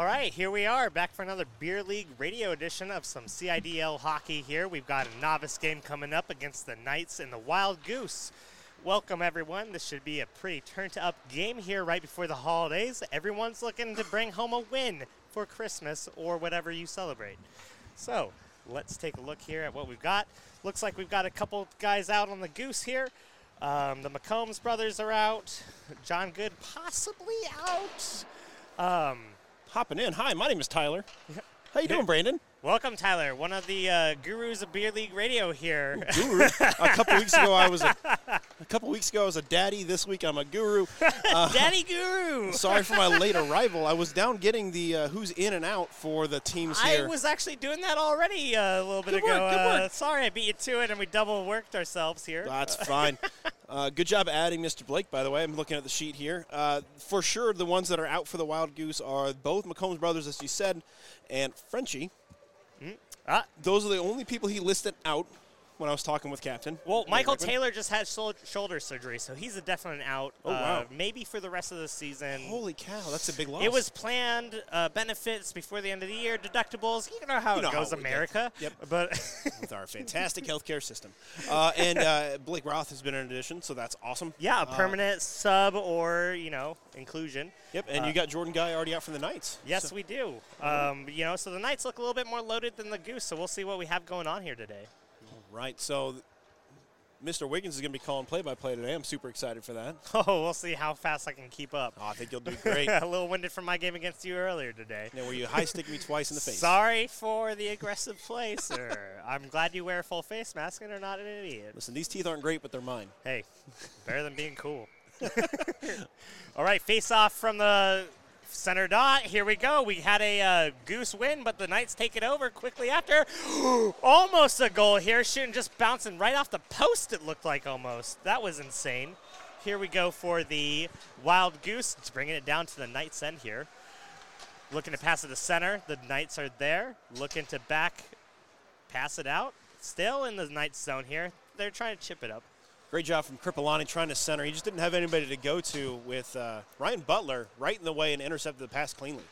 All right, here we are back for another Beer League radio edition of some CIDL hockey here. We've got a novice game coming up against the Knights and the Wild Goose. Welcome, everyone. This should be a pretty turned up game here right before the holidays. Everyone's looking to bring home a win for Christmas or whatever you celebrate. So, let's take a look here at what we've got. Looks like we've got a couple guys out on the Goose here. Um, the McCombs brothers are out. John Good possibly out. Um, Hopping in. Hi, my name is Tyler. How you doing, Brandon? Welcome, Tyler, one of the uh, gurus of Beer League Radio here. Guru. a couple weeks ago, I was a, a couple weeks ago I was a daddy. This week, I'm a guru. Uh, Daddy Guru. sorry for my late arrival. I was down getting the uh, who's in and out for the teams I here. was actually doing that already uh, a little bit Good ago. work, good Uh, work. sorry, I beat you to it, and we double worked ourselves here. That's fine. Uh, good job adding Mr. Blake, by the way. I'm looking at the sheet here. Uh, for sure, the ones that are out for the Wild Goose are both McCombs brothers, as you said, and Frenchie. Ah, Those are the only people he listed out when I was talking with Captain. well, Michael Rickman. Taylor just had shou- shoulder surgery, so he's a definite out. Oh, uh, wow. Maybe for the rest of the season. Holy cow, that's a big loss. It was planned uh, benefits before the end of the year, deductibles. You know how You it know how goes, do. America. Yep. But with our fantastic healthcare system. Uh, and uh, Blake Roth has been an addition, so that's awesome. yeah, a Uh, permanent sub or you know inclusion. Yep, and Uh, you got Jordan Guy already out for the Knights. Yes, So- we do. Um, you know, so the Knights look a little bit more loaded than the Goose, so we'll see what we have going on here today. Right. So Mr. Wiggins is going to be calling play-by-play today. I'm super excited for that. Oh, we'll see how fast I can keep up. Oh, I think you'll do great. a little winded from my game against you earlier today. now, where you high stick me twice in the face. Sorry for the aggressive play, sir. I'm glad you wear a full face mask and are not an idiot. Listen, these teeth aren't great, but they're mine. Hey, better than being cool. All right, face off from the center dot. Here we go. We had a uh, goose win, but the Knights take it over quickly after. almost a goal here. Shooting just bouncing right off the post, it looked like almost. That was insane. Here we go for the Wild Goose. It's bringing it down to the Knights' end here. Looking to pass it to center. The Knights are there. Looking to back, pass it out. Still in the Knights' zone here. They're trying to chip it up. Great job from Kripalani trying to center. He just didn't have anybody to go to with uh, Ryan Butler right in the way and intercepted the pass cleanly.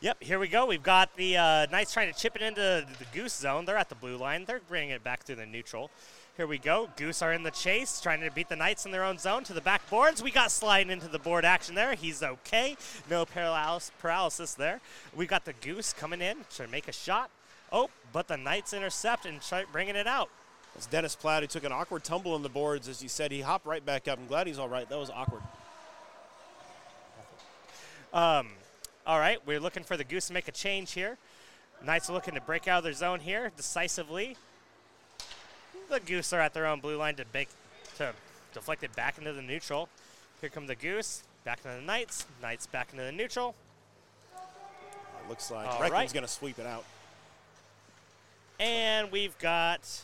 Yep, here we go. We've got the uh, Knights trying to chip it into the Goose zone. They're at the blue line. They're bringing it back through the neutral. Here we go. Goose are in the chase, trying to beat the Knights in their own zone to the back boards. We got sliding into the board action there. He's okay. No paralysis, paralysis there. We got the Goose coming in to make a shot. Oh, but the Knights intercept and try bringing it out. It's Dennis Platt who took an awkward tumble on the boards. As you said, he hopped right back up. I'm glad he's all right. That was awkward. Um, all right, we're looking for the Goose to make a change here. Knights are looking to break out of their zone here decisively. The Goose are at their own blue line to make to deflect it back into the neutral. Here come the Goose, back into the Knights. Knights back into the neutral. It looks like All right. going to sweep it out. And we've got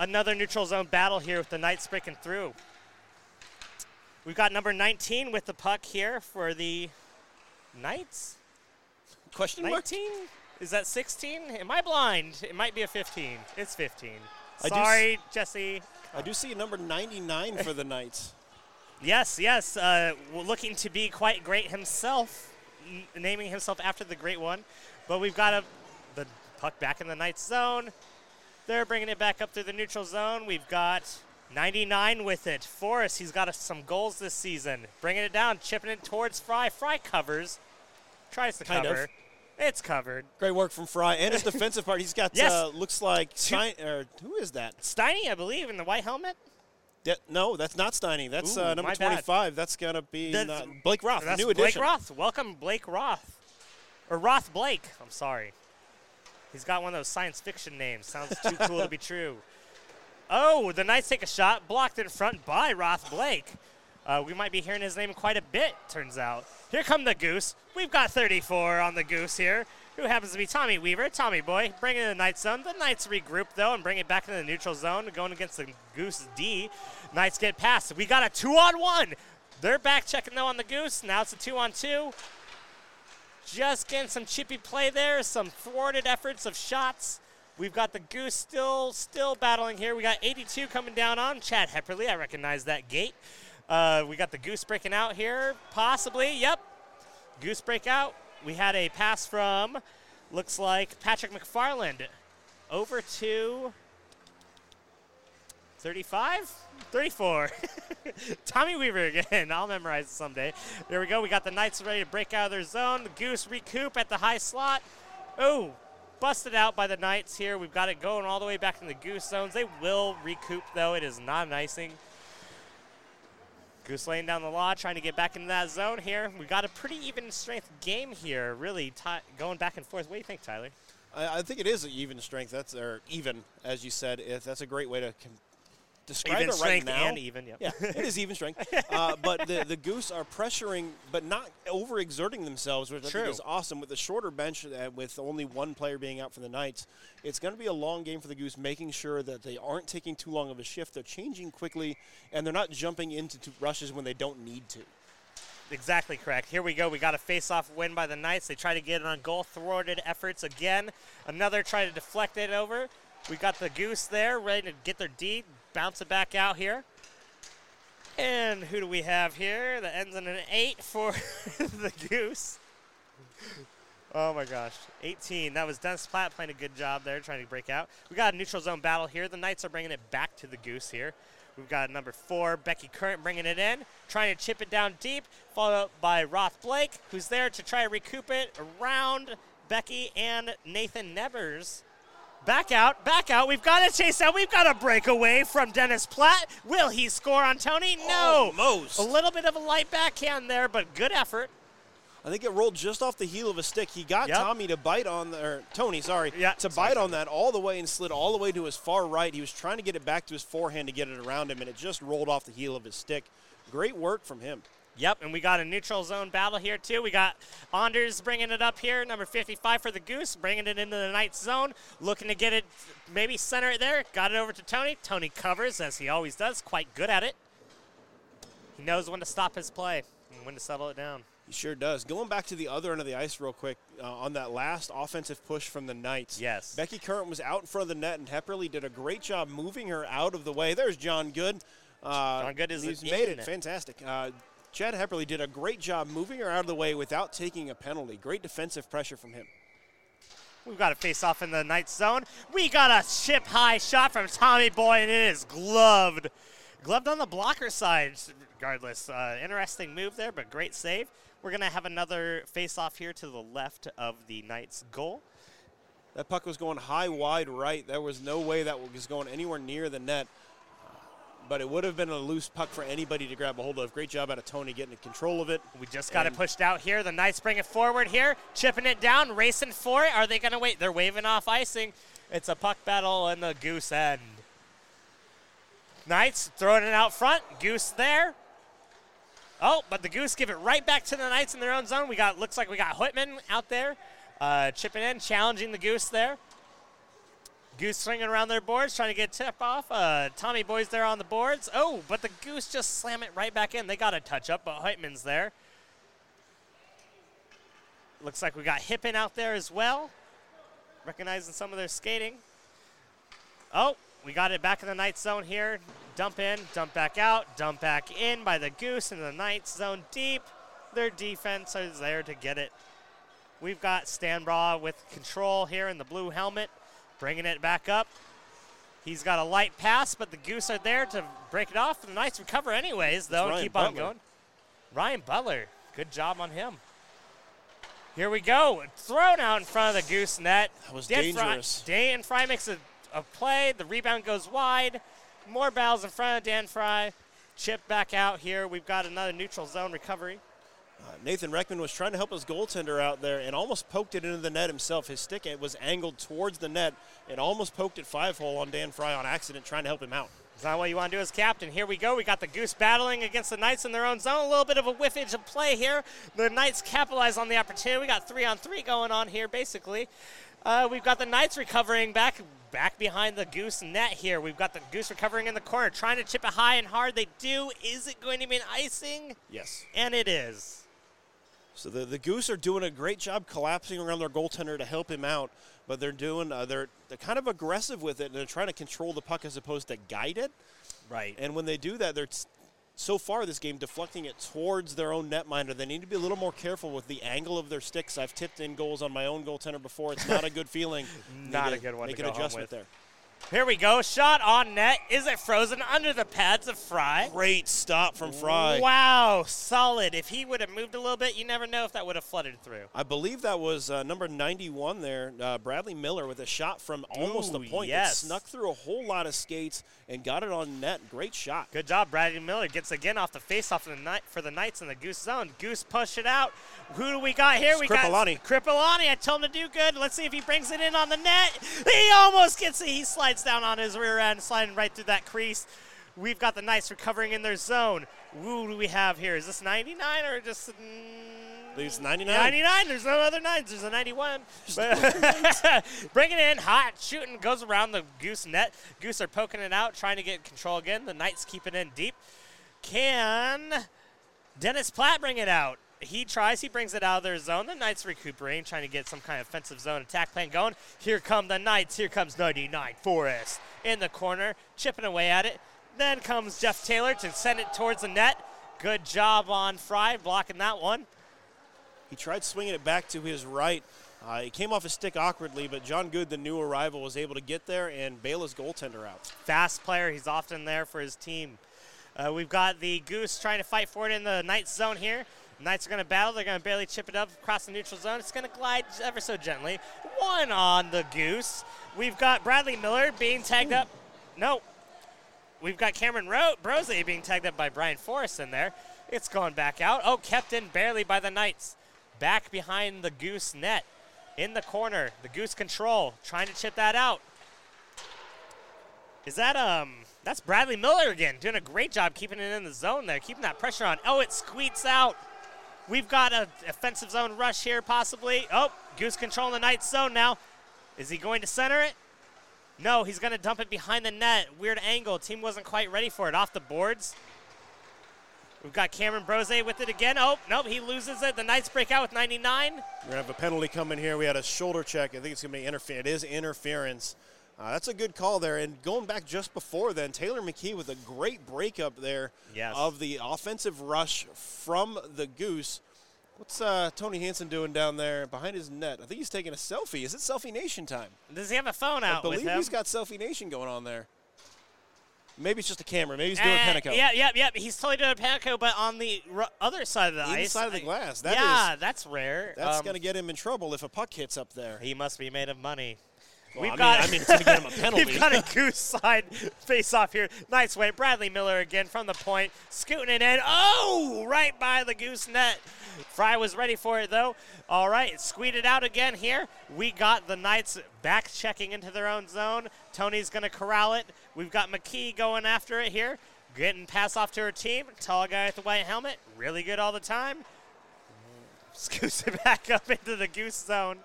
another neutral zone battle here with the Knights breaking through. We've got number 19 with the puck here for the Knights. Question mark? 19? Is that 16? Am I blind? It might be a 15. It's 15. I Sorry, Jesse. I do see a number 99 for the Knights. Yes, yes. Uh, looking to be quite great himself, n- naming himself after the great one. But we've got a, the puck back in the Knights zone. They're bringing it back up through the neutral zone. We've got 99 with it. Forrest, he's got some goals this season. Bringing it down, chipping it towards Fry. Fry covers. Tries to Kind of. cover. It's covered. Great work from Fry and his defensive part. He's got Yes. uh, looks like Stein, or who is that? Steiny, I believe, in the white helmet. De- no, that's not Steiny. That's Ooh, uh, number my bad. 25. That's gonna be That's- Blake Roth, That's new addition. Blake. Roth. Welcome, Blake Roth. Or Roth Blake. I'm sorry. He's got one of those science fiction names. Sounds too cool to be true. Oh, the Knights take a shot, blocked in front by Roth Blake. Uh, we might be hearing his name quite a bit, turns out. Here come the Goose. We've got 34 on the Goose here, who happens to be Tommy Weaver. Tommy boy, bringing in the Knights zone. The Knights regroup, though, and bring it back into the neutral zone, going against the Goose D. Knights get past. We got a two on one. They're back checking, though, on the Goose. Now it's a two on two. Just getting some chippy play there, some thwarted efforts of shots. We've got the Goose still still battling here. We got 82 coming down on Chad Hepperly. I recognize that gate. Uh, we got the goose breaking out here, possibly. Yep, goose break out. We had a pass from, looks like Patrick McFarland, over to 35, 34. Tommy Weaver again. I'll memorize it someday. There we go. We got the Knights ready to break out of their zone. The goose recoup at the high slot. Oh, busted out by the Knights here. We've got it going all the way back in the goose zones. They will recoup though. It is not an icing. Goose laying down the law, trying to get back into that zone here. We got a pretty even strength game here, really ti going back and forth. What do you think, Tyler? I, I think it is an even strength. That's or even, as you said. If that's a great way to com- describe even it right strength now. and even, yep. Yeah, it is even strength. Uh, but the, the Goose are pressuring, but not overexerting themselves, which I think is awesome. With the shorter bench, uh, with only one player being out for the Knights, it's going to be a long game for the Goose, making sure that they aren't taking too long of a shift. They're changing quickly, and they're not jumping into two rushes when they don't need to. Exactly correct. Here we go. We got a face-off win by the Knights. They try to get it on goal, thwarted efforts again. Another try to deflect it over. We got the Goose there, ready to get their D, bounce it back out here. And who do we have here? That ends in an eight for the Goose. Oh my gosh, 18. That was Dennis Platt playing a good job there, trying to break out. We got a neutral zone battle here. The Knights are bringing it back to the Goose here. We've got number four, Becky Current, bringing it in, trying to chip it down deep, followed up by Roth Blake, who's there to try to recoup it around Becky and Nathan Nevers. Back out, back out. We've got a chase out. We've got a breakaway from Dennis Platt. Will he score on Tony? No. Almost. A little bit of a light backhand there, but good effort. I think it rolled just off the heel of a stick. He got Yep. Tommy to bite on, the, or Tony, sorry, Yeah, to sorry, bite sorry. on that all the way and slid all the way to his far right. He was trying to get it back to his forehand to get it around him, and it just rolled off the heel of his stick. Great work from him. Yep, and we got a neutral zone battle here too. We got Anders bringing it up here, number 55 for the Goose, bringing it into the Knights zone, looking to get it, maybe center it there. Got it over to Tony. Tony covers as he always does, quite good at it. He knows when to stop his play and when to settle it down. He sure does. Going back to the other end of the ice real quick, uh, on that last offensive push from the Knights. Yes. Becky Current was out in front of the net, and Hepperly did a great job moving her out of the way. There's John Good. Uh, John Good is He's made it. it. Fantastic. Uh, Chad Hepperly did a great job moving her out of the way without taking a penalty. Great defensive pressure from him. We've got a face off in the Knights zone. We got a chip high shot from Tommy Boy, and it is gloved. Gloved on the blocker side, regardless. Uh, interesting move there, but great save. We're going to have another face off here to the left of the Knights goal. That puck was going high, wide right. There was no way that was going anywhere near the net. But it would have been a loose puck for anybody to grab a hold of. Great job out of Tony getting in control of it. We just got it pushed out here. The Knights bring it forward here, chipping it down, racing for it. Are they going to wait? They're waving off icing. It's a puck battle in the goose end. Knights throwing it out front. Goose there. Oh, but the Goose give it right back to the Knights in their own zone. We got looks like we got Whitman out there, uh, chipping in, challenging the Goose there. Goose swinging around their boards, trying to get tip off. Uh, Tommy Boy's there on the boards. Oh, but the Goose just slam it right back in. They got a touch up, but Whitman's there. Looks like we got Hippen out there as well, recognizing some of their skating. Oh, we got it back in the Knights zone here. Dump in, dump back out, dump back in by the Goose in the Knights zone deep. Their defense is there to get it. We've got Stanbraw with control here in the blue helmet, bringing it back up. He's got a light pass, but the Goose are there to break it off. The Knights recover anyways, though, and keep on going. Ryan Butler, good job on him. Here we go. Thrown out in front of the Goose net. That was Dan dangerous. Fry, Dan Fry makes a, a play. The rebound goes wide. More battles in front of Dan Fry. Chip back out here. We've got another neutral zone recovery. Uh, Nathan Reckman was trying to help his goaltender out there and almost poked it into the net himself. His stick it was angled towards the net and almost poked it five hole on Dan Fry on accident, trying to help him out. Is that what you want to do as captain? Here we go. We got the Goose battling against the Knights in their own zone. A little bit of a whiffage of play here. The Knights capitalize on the opportunity. We got three on three going on here, basically. Uh, we've got the Knights recovering back back behind the Goose net here. We've got the Goose recovering in the corner, trying to chip it high and hard. They do. Is it going to be an icing? Yes. And it is. So the, the Goose are doing a great job collapsing around their goaltender to help him out, but they're doing uh, they're they're kind of aggressive with it and they're trying to control the puck as opposed to guide it. Right. And when they do that, they're s- so far this game deflecting it towards their own netminder. They need to be a little more careful with the angle of their sticks. I've tipped in goals on my own goaltender before. It's not a good feeling. Not a good one Make to an adjustment with. there. Here we go. Shot on net. Is it frozen under the pads of Fry? Great stop from Fry. Wow, solid. If he would have moved a little bit, you never know if that would have flooded through. I believe that was uh, number 91 there, uh, Bradley Miller, with a shot from almost the point. yes. That snuck through a whole lot of skates and got it on net. Great shot. Good job, Bradley Miller gets again off the faceoff of the night for the Knights in the Goose zone. Goose push it out. Who do we got here? We Kripalani. got Kripalani. I told him to do good. Let's see if he brings it in on the net. He almost gets it. He slides down on his rear end, sliding right through that crease. We've got the Knights recovering in their zone. Who do we have here? Is this 99 or just? Mm, Leaves 99. 99. There's no other nines. There's a 91. But bring it in, hot, shooting, goes around the Goose net. Goose are poking it out, trying to get control again. The Knights keep it in deep. Can Dennis Platt bring it out? He tries, he brings it out of their zone. The Knights recuperating, trying to get some kind of offensive zone attack plan going. Here come the Knights. Here comes 99 Forrest in the corner, chipping away at it. Then comes Jeff Taylor to send it towards the net. Good job on Fry blocking that one. He tried swinging it back to his right. Uh, he came off his stick awkwardly, but John Good, the new arrival, was able to get there and bail his goaltender out. fast player. He's often there for his team. Uh, we've got the Goose trying to fight for it in the Knights zone here. Knights are going to battle. They're going to barely chip it up across the neutral zone. It's going to glide ever so gently. One on the Goose. We've got Bradley Miller being tagged up. No. We've got Cameron Ro- Brose being tagged up by Brian Forrest in there. It's going back out. Oh, kept in barely by the Knights. Back behind the Goose net. In the corner. The Goose control. Trying to chip that out. Is that um? That's Bradley Miller again, doing a great job keeping it in the zone there, keeping that pressure on. Oh, it squeaks out. We've got a offensive zone rush here, possibly. Oh, Goose controlling the night zone now. Is he going to center it? No, he's going to dump it behind the net. Weird angle. Team wasn't quite ready for it. Off the boards. We've got Cameron Brose with it again. Oh, nope, he loses it. The Knights break out with 99. We're going to have a penalty coming here. We had a shoulder check. I think it's going to be interference. It is interference. Uh, that's a good call there. And going back just before then, Taylor McKee with a great breakup there Yes. of the offensive rush from the Goose. What's uh, Tony Hansen doing down there behind his net? I think he's taking a selfie. Is it Selfie Nation time? Does he have a phone I out with believe he's got Selfie Nation going on there. Maybe it's just a camera. Maybe he's doing Uh, Penico. Yeah, yeah, yeah. He's totally doing a Panico, but on the r- other side of the ice. Inside of the glass. That yeah, is- that's rare. That's Um, going to get him in trouble if a puck hits up there. He must be made of money. Well, We've I mean- got. I mean, it's gonna get him a penalty. We've got a goose side face off here. Nice way. Bradley Miller again from the point, scooting it in. Oh, right by the goose net. Fry was ready for it though. All right, squeed it out again here. We got the Knights back checking into their own zone. Tony's gonna corral it. We've got McKee going after it here, getting pass off to her team. Tall guy with the white helmet, really good all the time. Scoots it back up into the goose zone.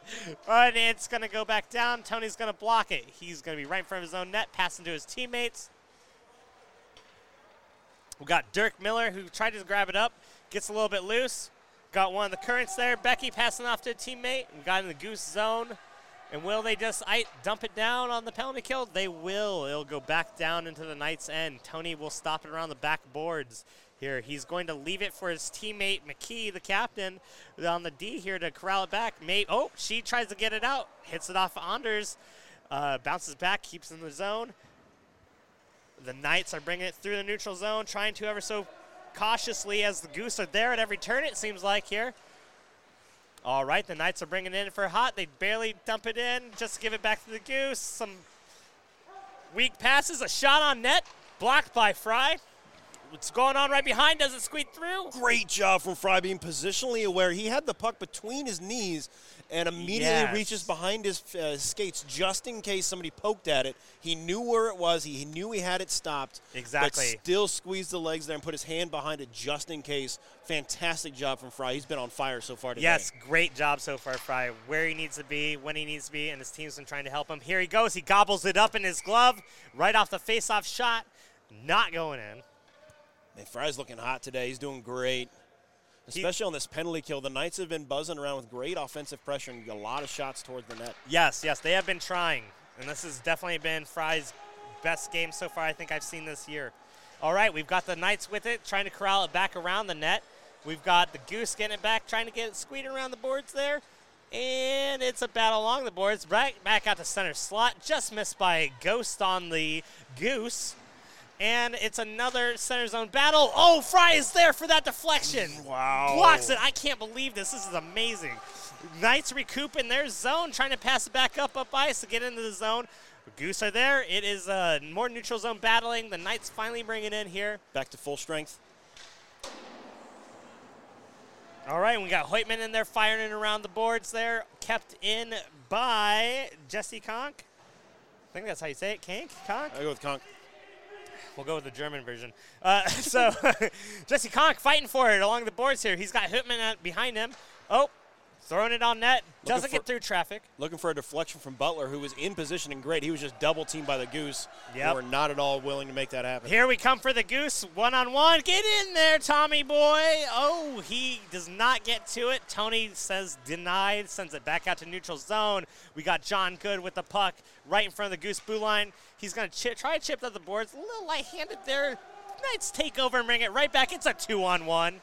But it's going to go back down. Tony's going to block it. He's going to be right in front of his own net, passing to his teammates. We got Dirk Miller who tried to grab it up, gets a little bit loose. Got one of the currents there. Becky passing off to a teammate. We got in the goose zone. And will they just dump it down on the penalty kill? They will. It'll go back down into the Knights' end. Tony will stop it around the back boards here. He's going to leave it for his teammate McKee, the captain, on the D here to corral it back. May oh, she tries to get it out, hits it off Anders, uh, bounces back, keeps in the zone. The Knights are bringing it through the neutral zone, trying to ever so cautiously as the Goose are there at every turn. It seems like here. All right, the Knights are bringing it in for hot. They barely dump it in, just to give it back to the Goose. Some weak passes, a shot on net, blocked by Fry. What's going on right behind? Does it squeak through? Great job from Fry being positionally aware. He had the puck between his knees and immediately Yes. reaches behind his uh, skates just in case somebody poked at it. He knew where it was. He knew he had it stopped. Exactly. But still squeezed the legs there and put his hand behind it just in case. Fantastic job from Fry. He's been on fire so far today. Yes, great job so far, Fry. Where he needs to be, when he needs to be, and his team's been trying to help him. Here he goes. He gobbles it up in his glove, right off the face-off shot. Not going in. Man, Fry's looking hot today. He's doing great. Especially on this penalty kill. The Knights have been buzzing around with great offensive pressure and a lot of shots towards the net. Yes, yes, they have been trying, and this has definitely been Fry's best game so far. I think I've seen this year. All right, we've got the Knights with it, trying to corral it back around the net. We've got the Goose getting it back, trying to get it squeezed around the boards there. And it's a battle along the boards. Right back out to center slot. Just missed by a Ghost on the Goose. And it's another center zone battle. Oh, Fry is there for that deflection. Wow. Blocks it. I can't believe this. This is amazing. Knights recoup in their zone, trying to pass it back up up ice to get into the zone. Goose are there. It is uh, more neutral zone battling. The Knights finally bring it in here. Back to full strength. All right, we got Hoytman in there firing it around the boards there, kept in by Jesse Conk. I think that's how you say it, Kank? Conk? I go with Conk. We'll go with the German version. Uh, so Jesse Conk fighting for it along the boards here. He's got Hoytman out behind him. Oh, throwing it on net. Looking Doesn't get through traffic. Looking for a deflection from Butler, who was in position and great. He was just double teamed by the Goose. Yep. Who were not at all willing to make that happen. Here we come for the Goose, one on one. Get in there, Tommy boy. Oh, he does not get to it. Tony says denied, sends it back out to neutral zone. We got John Good with the puck right in front of the Goose blue line. He's going to try to chip at the boards. A little light handed there. Knights take over and bring it right back. It's a two on one.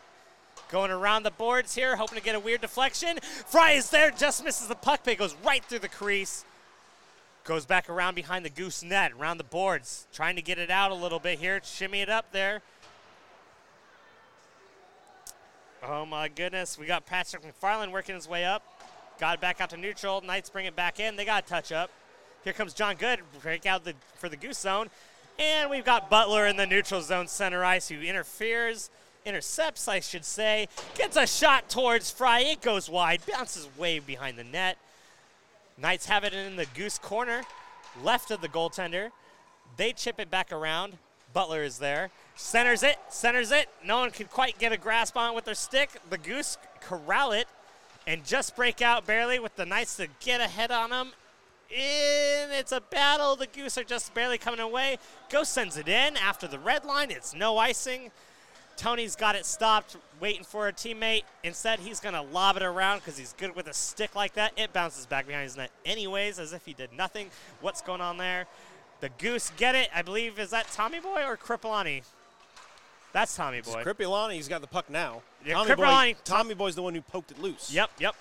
Going around the boards here, hoping to get a weird deflection. Fry is there, just misses the puck, but it goes right through the crease. Goes back around behind the goose net, around the boards, trying to get it out a little bit here, shimmy it up there. Oh my goodness, we got Patrick McFarland working his way up. Got it back out to neutral. Knights bring it back in. They got a touch up. Here comes John Good, break out the, for the goose zone. And we've got Butler in the neutral zone center ice who interferes, intercepts, I should say. Gets a shot towards Fry. It goes wide, bounces way behind the net. Knights have it in the goose corner, left of the goaltender. They chip it back around. Butler is there. Centers it, centers it. No one can quite get a grasp on it with their stick. The goose corral it and just break out barely with the Knights to get ahead on them. And it's a battle. The Goose are just barely coming away. Ghost sends it in after the red line. It's no icing. Tony's got it stopped, waiting for a teammate. Instead, he's going to lob it around because he's good with a stick like that. It bounces back behind his net, anyways, as if he did nothing. What's going on there? The Goose get it. I believe, is that Tommy Boy or Kripalani? That's Tommy Boy. Kripalani, he's got the puck now. Yeah, Tommy, Boy, Tommy Boy's the one who poked it loose. Yep, yep.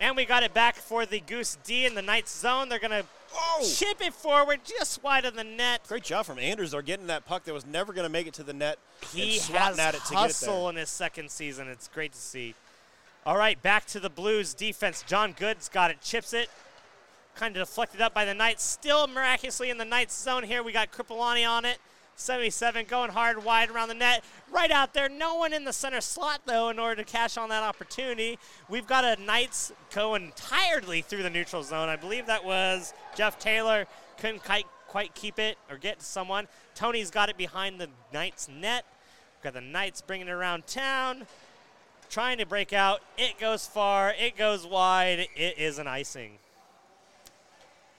And we got it back for the Goose D in the Knights zone. They're going to Oh! chip it forward just wide of the net. Great job from Anders. They're getting that puck that was never going to make it to the net He has at it to hustle in his second season. It's great to see. All right, back to the Blues defense. John Good's got it, chips it. Kind of deflected up by the Knights. Still miraculously in the Knights zone here. We got Kripalani on it. 77 going hard wide around the net. Right out there. No one in the center slot, though, in order to cash on that opportunity. We've got a Knights going tiredly through the neutral zone. I believe that was Jeff Taylor. Couldn't quite, quite keep it or get to someone. Tony's got it behind the Knights net. We've got the Knights bringing it around town. Trying to break out. It goes far. It goes wide. It is an icing.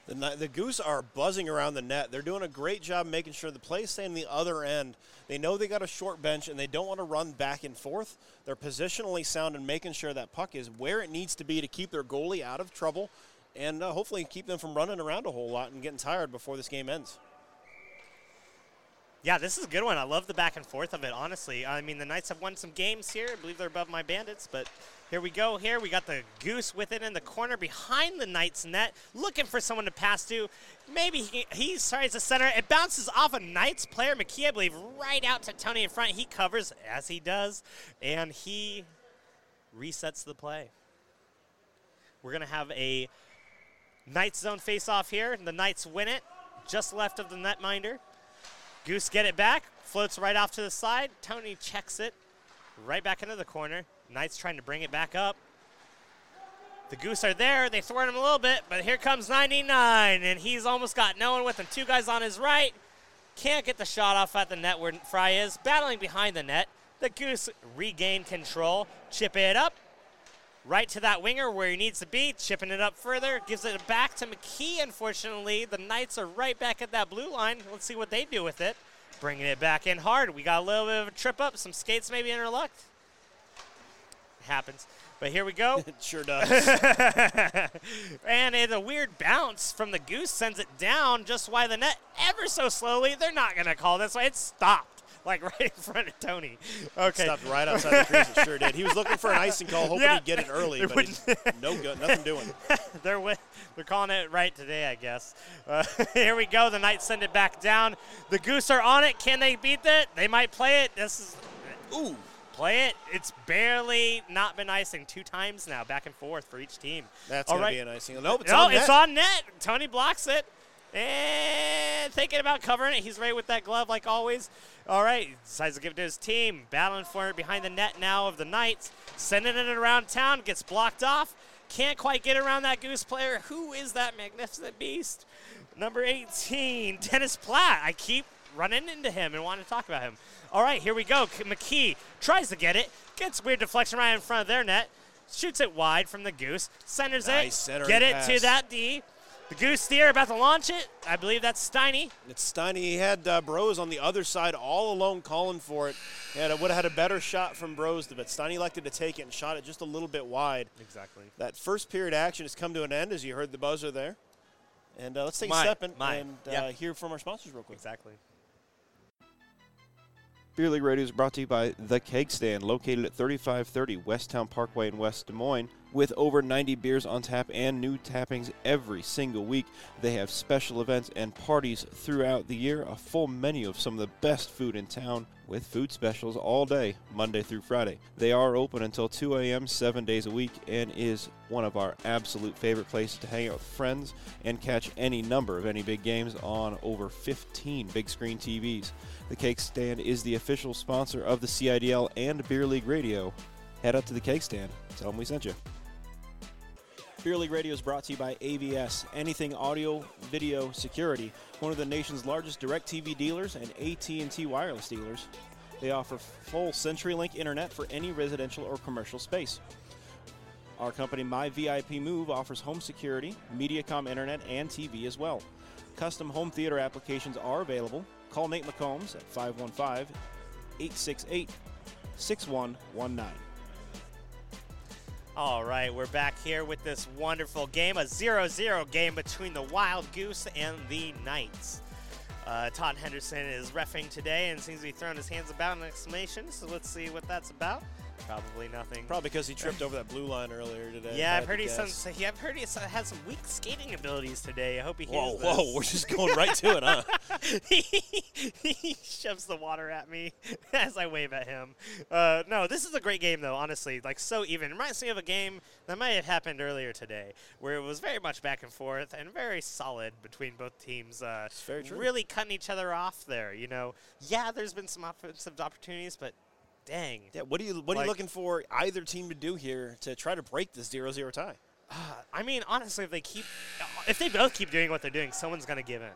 The, the Goose are buzzing around the net. They're doing a great job making sure the play's staying on the other end. They know they got a short bench and they don't want to run back and forth. They're positionally sound and making sure that puck is where it needs to be to keep their goalie out of trouble and uh, hopefully keep them from running around a whole lot and getting tired before this game ends. Yeah, this is a good one. I love the back and forth of it, honestly. I mean, the Knights have won some games here. I believe they're above my Bandits, but here we go. Here we got the Goose with it in the corner behind the Knights net, looking for someone to pass to. Maybe he, he tries to center. It bounces off a Knights player, McKee, I believe, right out to Tony in front. He covers, as he does, and he resets the play. We're to have a Knights zone face off here. The Knights win it, just left of the netminder. Goose get it back, floats right off to the side. Tony checks it right back into the corner. Knights trying to bring it back up. The Goose are there. They thwart him a little bit, but here comes 99, and he's almost got no one with him. Two guys on his right. Can't get the shot off at the net where Fry is. Battling behind the net. The Goose regain control. Chip it up. Right to that winger where he needs to be. Chipping it up further. Gives it back to McKee, unfortunately. The Knights are right back at that blue line. Let's see what they do with it. Bringing it back in hard. We got a little bit of a trip up. Some skates maybe interlocked. Happens. But here we go. It sure does. and it's a weird bounce from the goose sends it down just why the net ever so slowly. They're not going to call this way. It stopped like right in front of Tony. Okay. Stopped right outside the crease. It sure did. He was looking for an icing call, hoping Yeah. he'd get it early, but no good. Nothing doing. they're wi- they're calling it right today, I guess. Uh, here we go. The Knights send it back down. The Goose are on it. Can they beat it? They might play it. This is Ooh. play it. It's barely not been icing two times now, back and forth for each team. That's All going right. to be an icing. Nope, it's no, on it's net. on net. Tony blocks it. And thinking about covering it. He's right with that glove like always. All right, decides to give it to his team. Battling for it behind the net now of the Knights. Sending it around town. Gets blocked off. Can't quite get around that Goose player. Who is that magnificent beast? Number 18, Dennis Platt. I keep running into him and want to talk about him. All right, here we go. McKee tries to get it. Gets weird deflection right in front of their net. Shoots it wide from the Goose. Centers Nice it. Get it pass. to that D. The Goose steer about to launch it. I believe that's Steiny. It's Steiny. He had uh, Brose on the other side all alone calling for it. And it would have had a better shot from Brose, but Steiny elected to take it and shot it just a little bit wide. Exactly. That first period action has come to an end as you heard the buzzer there. And uh, let's take Mine, a step and, and uh, hear from our sponsors real quick. Exactly. Beer League Radio is brought to you by The Keg Stand, located at 3530 Westown Parkway in West Des Moines. With over 90 beers on tap and new tappings every single week, they have special events and parties throughout the year. A full menu of some of the best food in town with food specials all day, Monday through Friday. They are open until 2 a.m. seven days a week and is one of our absolute favorite places to hang out with friends and catch any number of any big games on over 15 big screen TVs. The Keg Stand is the official sponsor of the CIDL and Beer League Radio. Head up to the Keg Stand. Tell them we sent you. Beer League Radio is brought to you by AVS, Anything Audio Video Security, one of the nation's largest DirecTV dealers and AT&T wireless dealers. They offer full CenturyLink internet for any residential or commercial space. Our company, My VIP Move, offers home security, MediaCom internet, and TV as well. Custom home theater applications are available. Call Nate McCombs at 515 868 6119. All right, we're back here with this wonderful game, a 0 0 game between the Wild Goose and the Knights. Uh, Todd Henderson is refing today and seems to be throwing his hands about an exclamation, so let's see what that's about. Probably nothing. Probably because he tripped over that blue line earlier today. yeah, I've heard he's some. guess. Yeah, I've heard he's had some weak skating abilities today. I hope he hears Whoa, whoa, we're just going right to it, huh? he shoves the water at me as I wave at him. Uh, no, this is a great game, though, honestly. Like, so even. It reminds me of a game that might have happened earlier today where it was very much back and forth and very solid between both teams. Uh, It's very true. Really cutting each other off there, you know. Yeah, there's been some offensive opportunities, but dang. Yeah, what are you what are you looking for either team to do here to try to break this 0-0 tie? I mean, honestly, if they keep, if they both keep doing what they're doing, someone's gonna give in.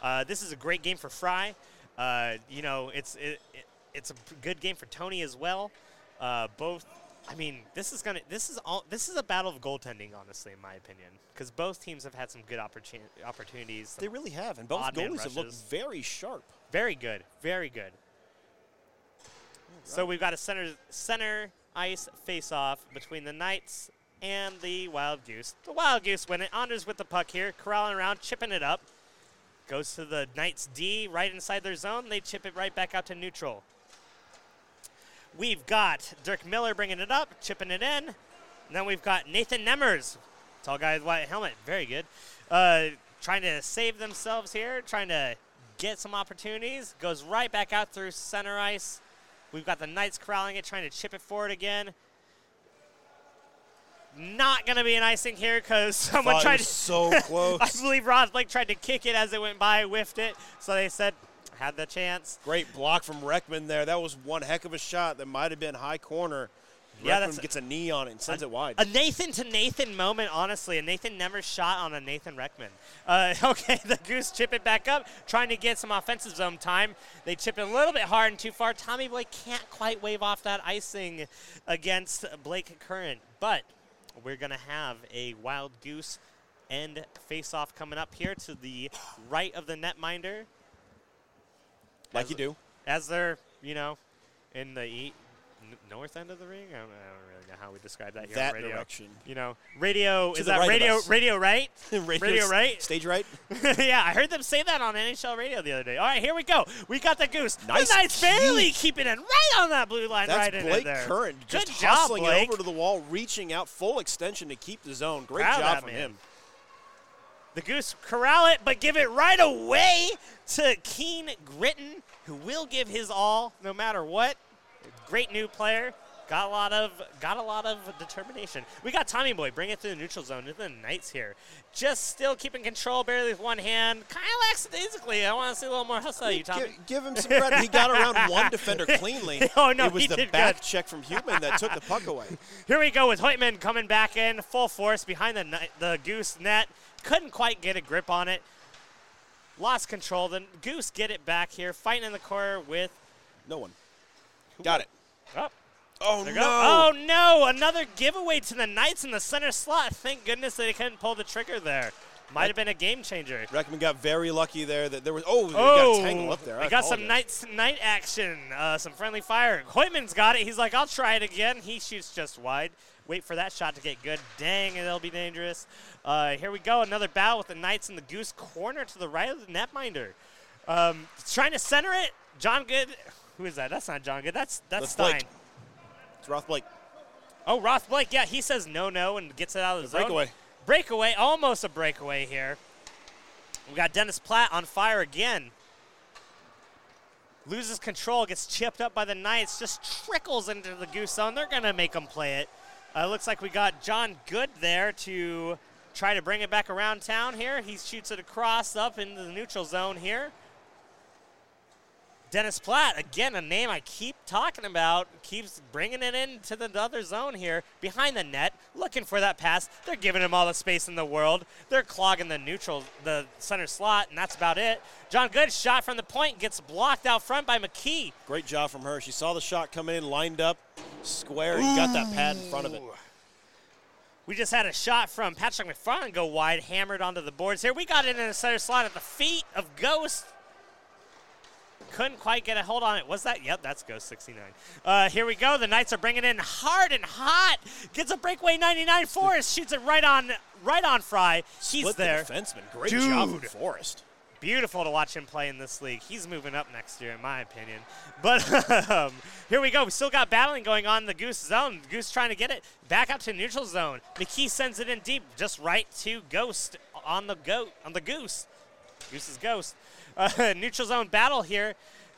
Uh, this is a great game for Fry. Uh, you know, it's it, it, it's a good game for Tony as well. Uh, both, I mean, this is gonna this is all this is a battle of goaltending, honestly, in my opinion, because both teams have had some good opportun- opportunities. They really have, and both goalies have looked very sharp. Very good, very good. So we've got a center center ice face-off between the Knights and the Wild Goose. The Wild Goose win it. Anders with the puck here, corralling around, chipping it up. Goes to the Knights D right inside their zone. They chip it right back out to neutral. We've got Dirk Miller bringing it up, chipping it in. And then we've got Nathan Nemmers, tall guy with white helmet, very good. Uh, trying to save themselves here, trying to get some opportunities. Goes right back out through center ice. We've got the Knights corralling it, trying to chip it forward again. Not going to be an icing here because someone Thought tried was to. so close. I believe Roth Blake tried to kick it as it went by, whiffed it. So they said, had the chance. Great block from Reckman there. That was one heck of a shot that might have been high corner. Yeah, Reckman that's- gets a knee on it and sends it wide. A Nathan to Nathan moment, honestly. A Nathan never shot on a Nathan Reckman. Uh, okay, the Goose chip it back up, trying to get some offensive zone time. They chip it a little bit hard and too far. Tommy Boy can't quite wave off that icing against Blake Current. But we're going to have a Wild Goose end face off coming up here to the right of the netminder. like as- you do. As they're, you know, in the e- n- north end of the ring. I don't, I don't really know how we describe that here that on radio. direction. You know, radio To is that right radio? Radio right? Radio right? Stage right. yeah, I heard them say that on NHL radio the other day. All right, here we go. We got the goose. Nice the Knights barely keeping it right on that blue line, That's right in Blake there. Curran just Good job, hustling Blake. it over to the wall, reaching out full extension to keep the zone. Great Proud job from man. him. The Goose corral it, but give it right away to Keen Gritton, who will give his all no matter what. Great new player. Got a lot of got a lot of determination. We got Tommy Boy bring it to the neutral zone to the Knights here. Just still keeping control, barely with one hand. Kind of lackadaisically. I want to see a little more hustle, out you Tommy. Give, give him some credit. He got around one defender cleanly. Oh, no, it was he the back good. check from Human that took the puck away. Here we go with Hoytman coming back in full force behind the the Goose net. Couldn't quite get a grip on it. Lost control. The Goose get it back here, fighting in the corner with. No one. Got it. Oh, Oh no! go. Oh no! Another giveaway to the Knights in the center slot. Thank goodness they couldn't pull the trigger there. Might have been a game changer. Reckman got very lucky there. That there was. Oh, they Oh, got tangled up there. I got some. Knights night action, uh, some friendly fire. Hoytman's got it. He's like, I'll try it again. He shoots just wide. Wait for that shot to get good. Dang, it'll be dangerous. Uh, here we go. Another battle with the Knights in the Goose corner to the right of the netminder. Um, trying to center it. John Good. Who is that? That's not John Good. That's that's That's Stein. Blake. It's Roth Blake. Oh, Roth Blake. Yeah, he says no, no, and gets it out of the, zone. breakaway. Breakaway. Almost a breakaway here. We got Dennis Platt on fire again. Loses control, gets chipped up by the Knights, just trickles into the goose zone. They're going to make him play it. Uh, looks like we got John Good there to try to bring it back around town here. He shoots it across up into the neutral zone here. Dennis Platt, again, a name I keep talking about, keeps bringing it into the other zone here, behind the net, looking for that pass. They're giving him all the space in the world. They're clogging the neutral, the center slot, and that's about it. John Good shot from the point gets blocked out front by McKee. Great job from her. She saw the shot coming in, lined up, square, and got that pad in front of it. We just had a shot from Patrick McFarland go wide, hammered onto the boards here. We got it in the center slot at the feet of Ghost. Couldn't quite get a hold on it. Was that? Yep, that's Ghost 69. Uh, here we go. The Knights are bringing in hard and hot. Gets a breakaway 99. Forrest shoots it right on, right on Fry. He's Split there. the defenseman. Great job from Forrest. Beautiful to watch him play in this league. He's moving up next year, in my opinion. But um, here we go. We still got battling going on in the Goose zone. Goose trying to get it back up to neutral zone. McKee sends it in deep, just right to Ghost on the goat on the Goose. Goose's Ghost. Uh, neutral zone battle here.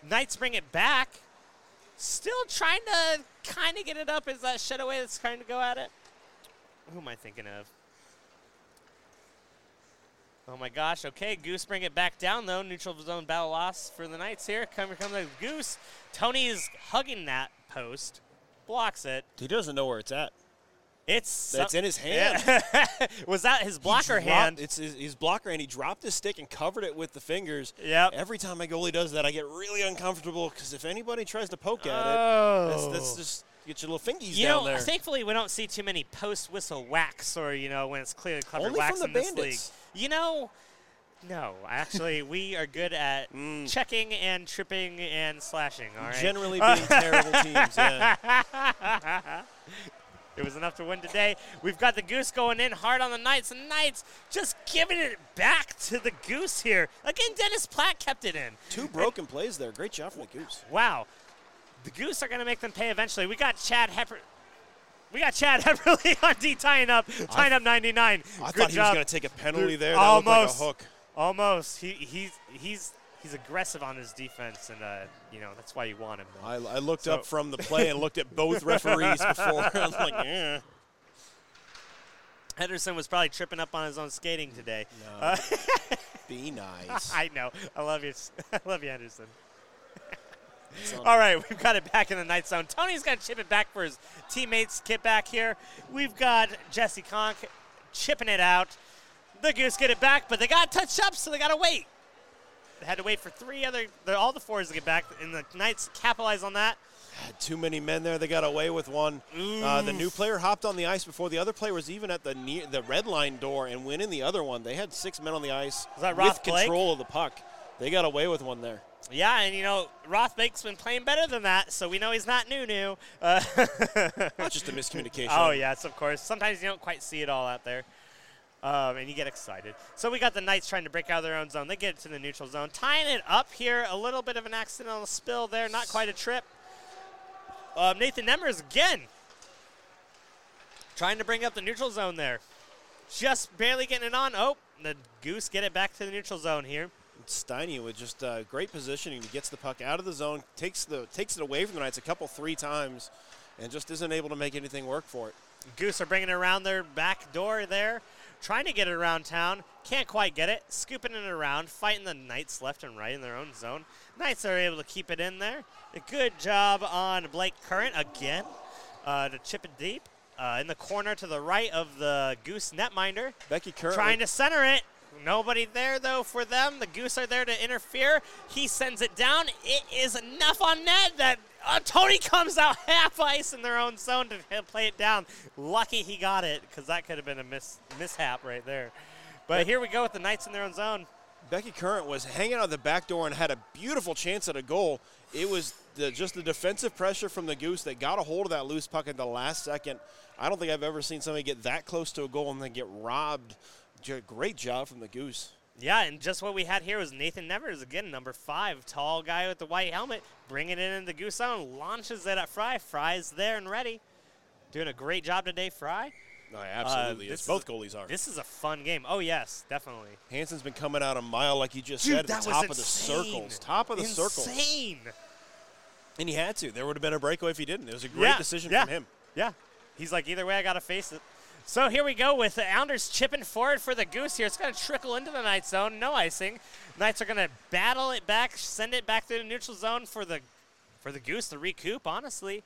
Knights bring it back. Still trying to kind of get it up. Is that Shedaway that's trying to go at it? Who am I thinking of? Oh my gosh. Okay, Goose bring it back down though. Neutral zone battle loss for the Knights here. Come here, come the Goose. Tony is hugging that post, blocks it. He doesn't know where it's at. It's It's in his hand. Yeah. Was that his blocker dropped- hand? It's his, his blocker hand. He dropped his stick and covered it with the fingers. Yeah. Every time my goalie does that, I get really uncomfortable because if anybody tries to poke at Oh. it, that's, that's just get your little fingies You down know, there. thankfully we don't see too many post whistle whacks or you know when it's clearly clever Only whacks from in the this league. Bandits. You know, no, actually we are good at Mm. checking and tripping and slashing. All right. Generally being terrible teams, yeah. It was enough to win today. We've got the Goose going in hard on the Knights. The Knights just giving it back to the Goose here. Again, Dennis Platt kept it in. Two broken plays there. Great job from the Goose. Wow. The Goose are going to make them pay eventually. We got Chad Hepper. We got Chad Hepperly on D tying up, tying up 99. I Good thought he was going to take a penalty there. That looked like a Almost. hook. Almost. He, he's he's he's aggressive on his defense, and uh, you know that's why you want him. I, I looked So- up from the play and looked at both referees before. I was like, yeah. Henderson was probably tripping up on his own skating today. No. Uh, Be nice. I know. I love you. I love you, Henderson. All right, we've got it back in the night zone. Tony's got to chip it back for his teammates. Kit back here. We've got Jesse Conk chipping it out. The Goose get it back, but they got touched up, so they got to wait. Had to wait for three other, the, all the fours to get back, and the Knights capitalize on that. Had too many men there. They got away with one. Uh, the new player hopped on the ice before the other player was even at the near, the red line door and went in the other one. They had six men on the ice with Roth Blake? control of the puck. They got away with one there. Yeah, and you know, Roth Blake's been playing better than that, so we know he's not new new. Uh, Not just a miscommunication. oh, yes, of course. Sometimes you don't quite see it all out there. Um, and you get excited. So we got the Knights trying to break out of their own zone. They get it to the neutral zone. Tying it up here, a little bit of an accidental spill there, not quite a trip. Um, Nathan Nemers again trying to bring up the neutral zone there. Just barely getting it on. Oh, the Goose get it back to the neutral zone here. Steiny with just uh, great positioning. He gets the puck out of the zone, takes the takes it away from the Knights a couple, three times, and just isn't able to make anything work for it. Goose are bringing it around their back door there, trying to get it around town. Can't quite get it. Scooping it around, fighting the Knights left and right in their own zone. Knights are able to keep it in there. A good job on Blake Current again uh, to chip it deep. Uh, in the corner to the right of the Goose netminder. Becky currently Trying to center it. Nobody there, though, for them. The Goose are there to interfere. He sends it down. It is enough on net that uh, Tony comes out half ice in their own zone to play it down. Lucky he got it because that could have been a mis- mishap right there. But here we go with the Knights in their own zone. Becky Current was hanging out the back door and had a beautiful chance at a goal. It was the, just the defensive pressure from the Goose that got a hold of that loose puck at the last second. I don't think I've ever seen somebody get that close to a goal and then get robbed. Great job from the Goose. Yeah, and just what we had here was Nathan Nemers again, number five, tall guy with the white helmet, bringing it in the goose zone, launches it at Fry. Fry's there and ready, doing a great job today. Fry. Oh, no, absolutely. Uh, this is. Both goalies are. This is a fun game. Oh yes, definitely. Hansen's been coming out a mile, like you just Dude, said, at the top of the insane. circles. Top of the circles. Insane. And he had to. There would have been a breakaway if he didn't. It was a great Yeah, decision yeah. from him. Yeah. He's like, either way, I got to face it. So here we go with the Ounders chipping forward for the Goose here. It's going to trickle into the Knights zone. No icing. Knights are going to battle it back, send it back to the neutral zone for the for the Goose to recoup, honestly.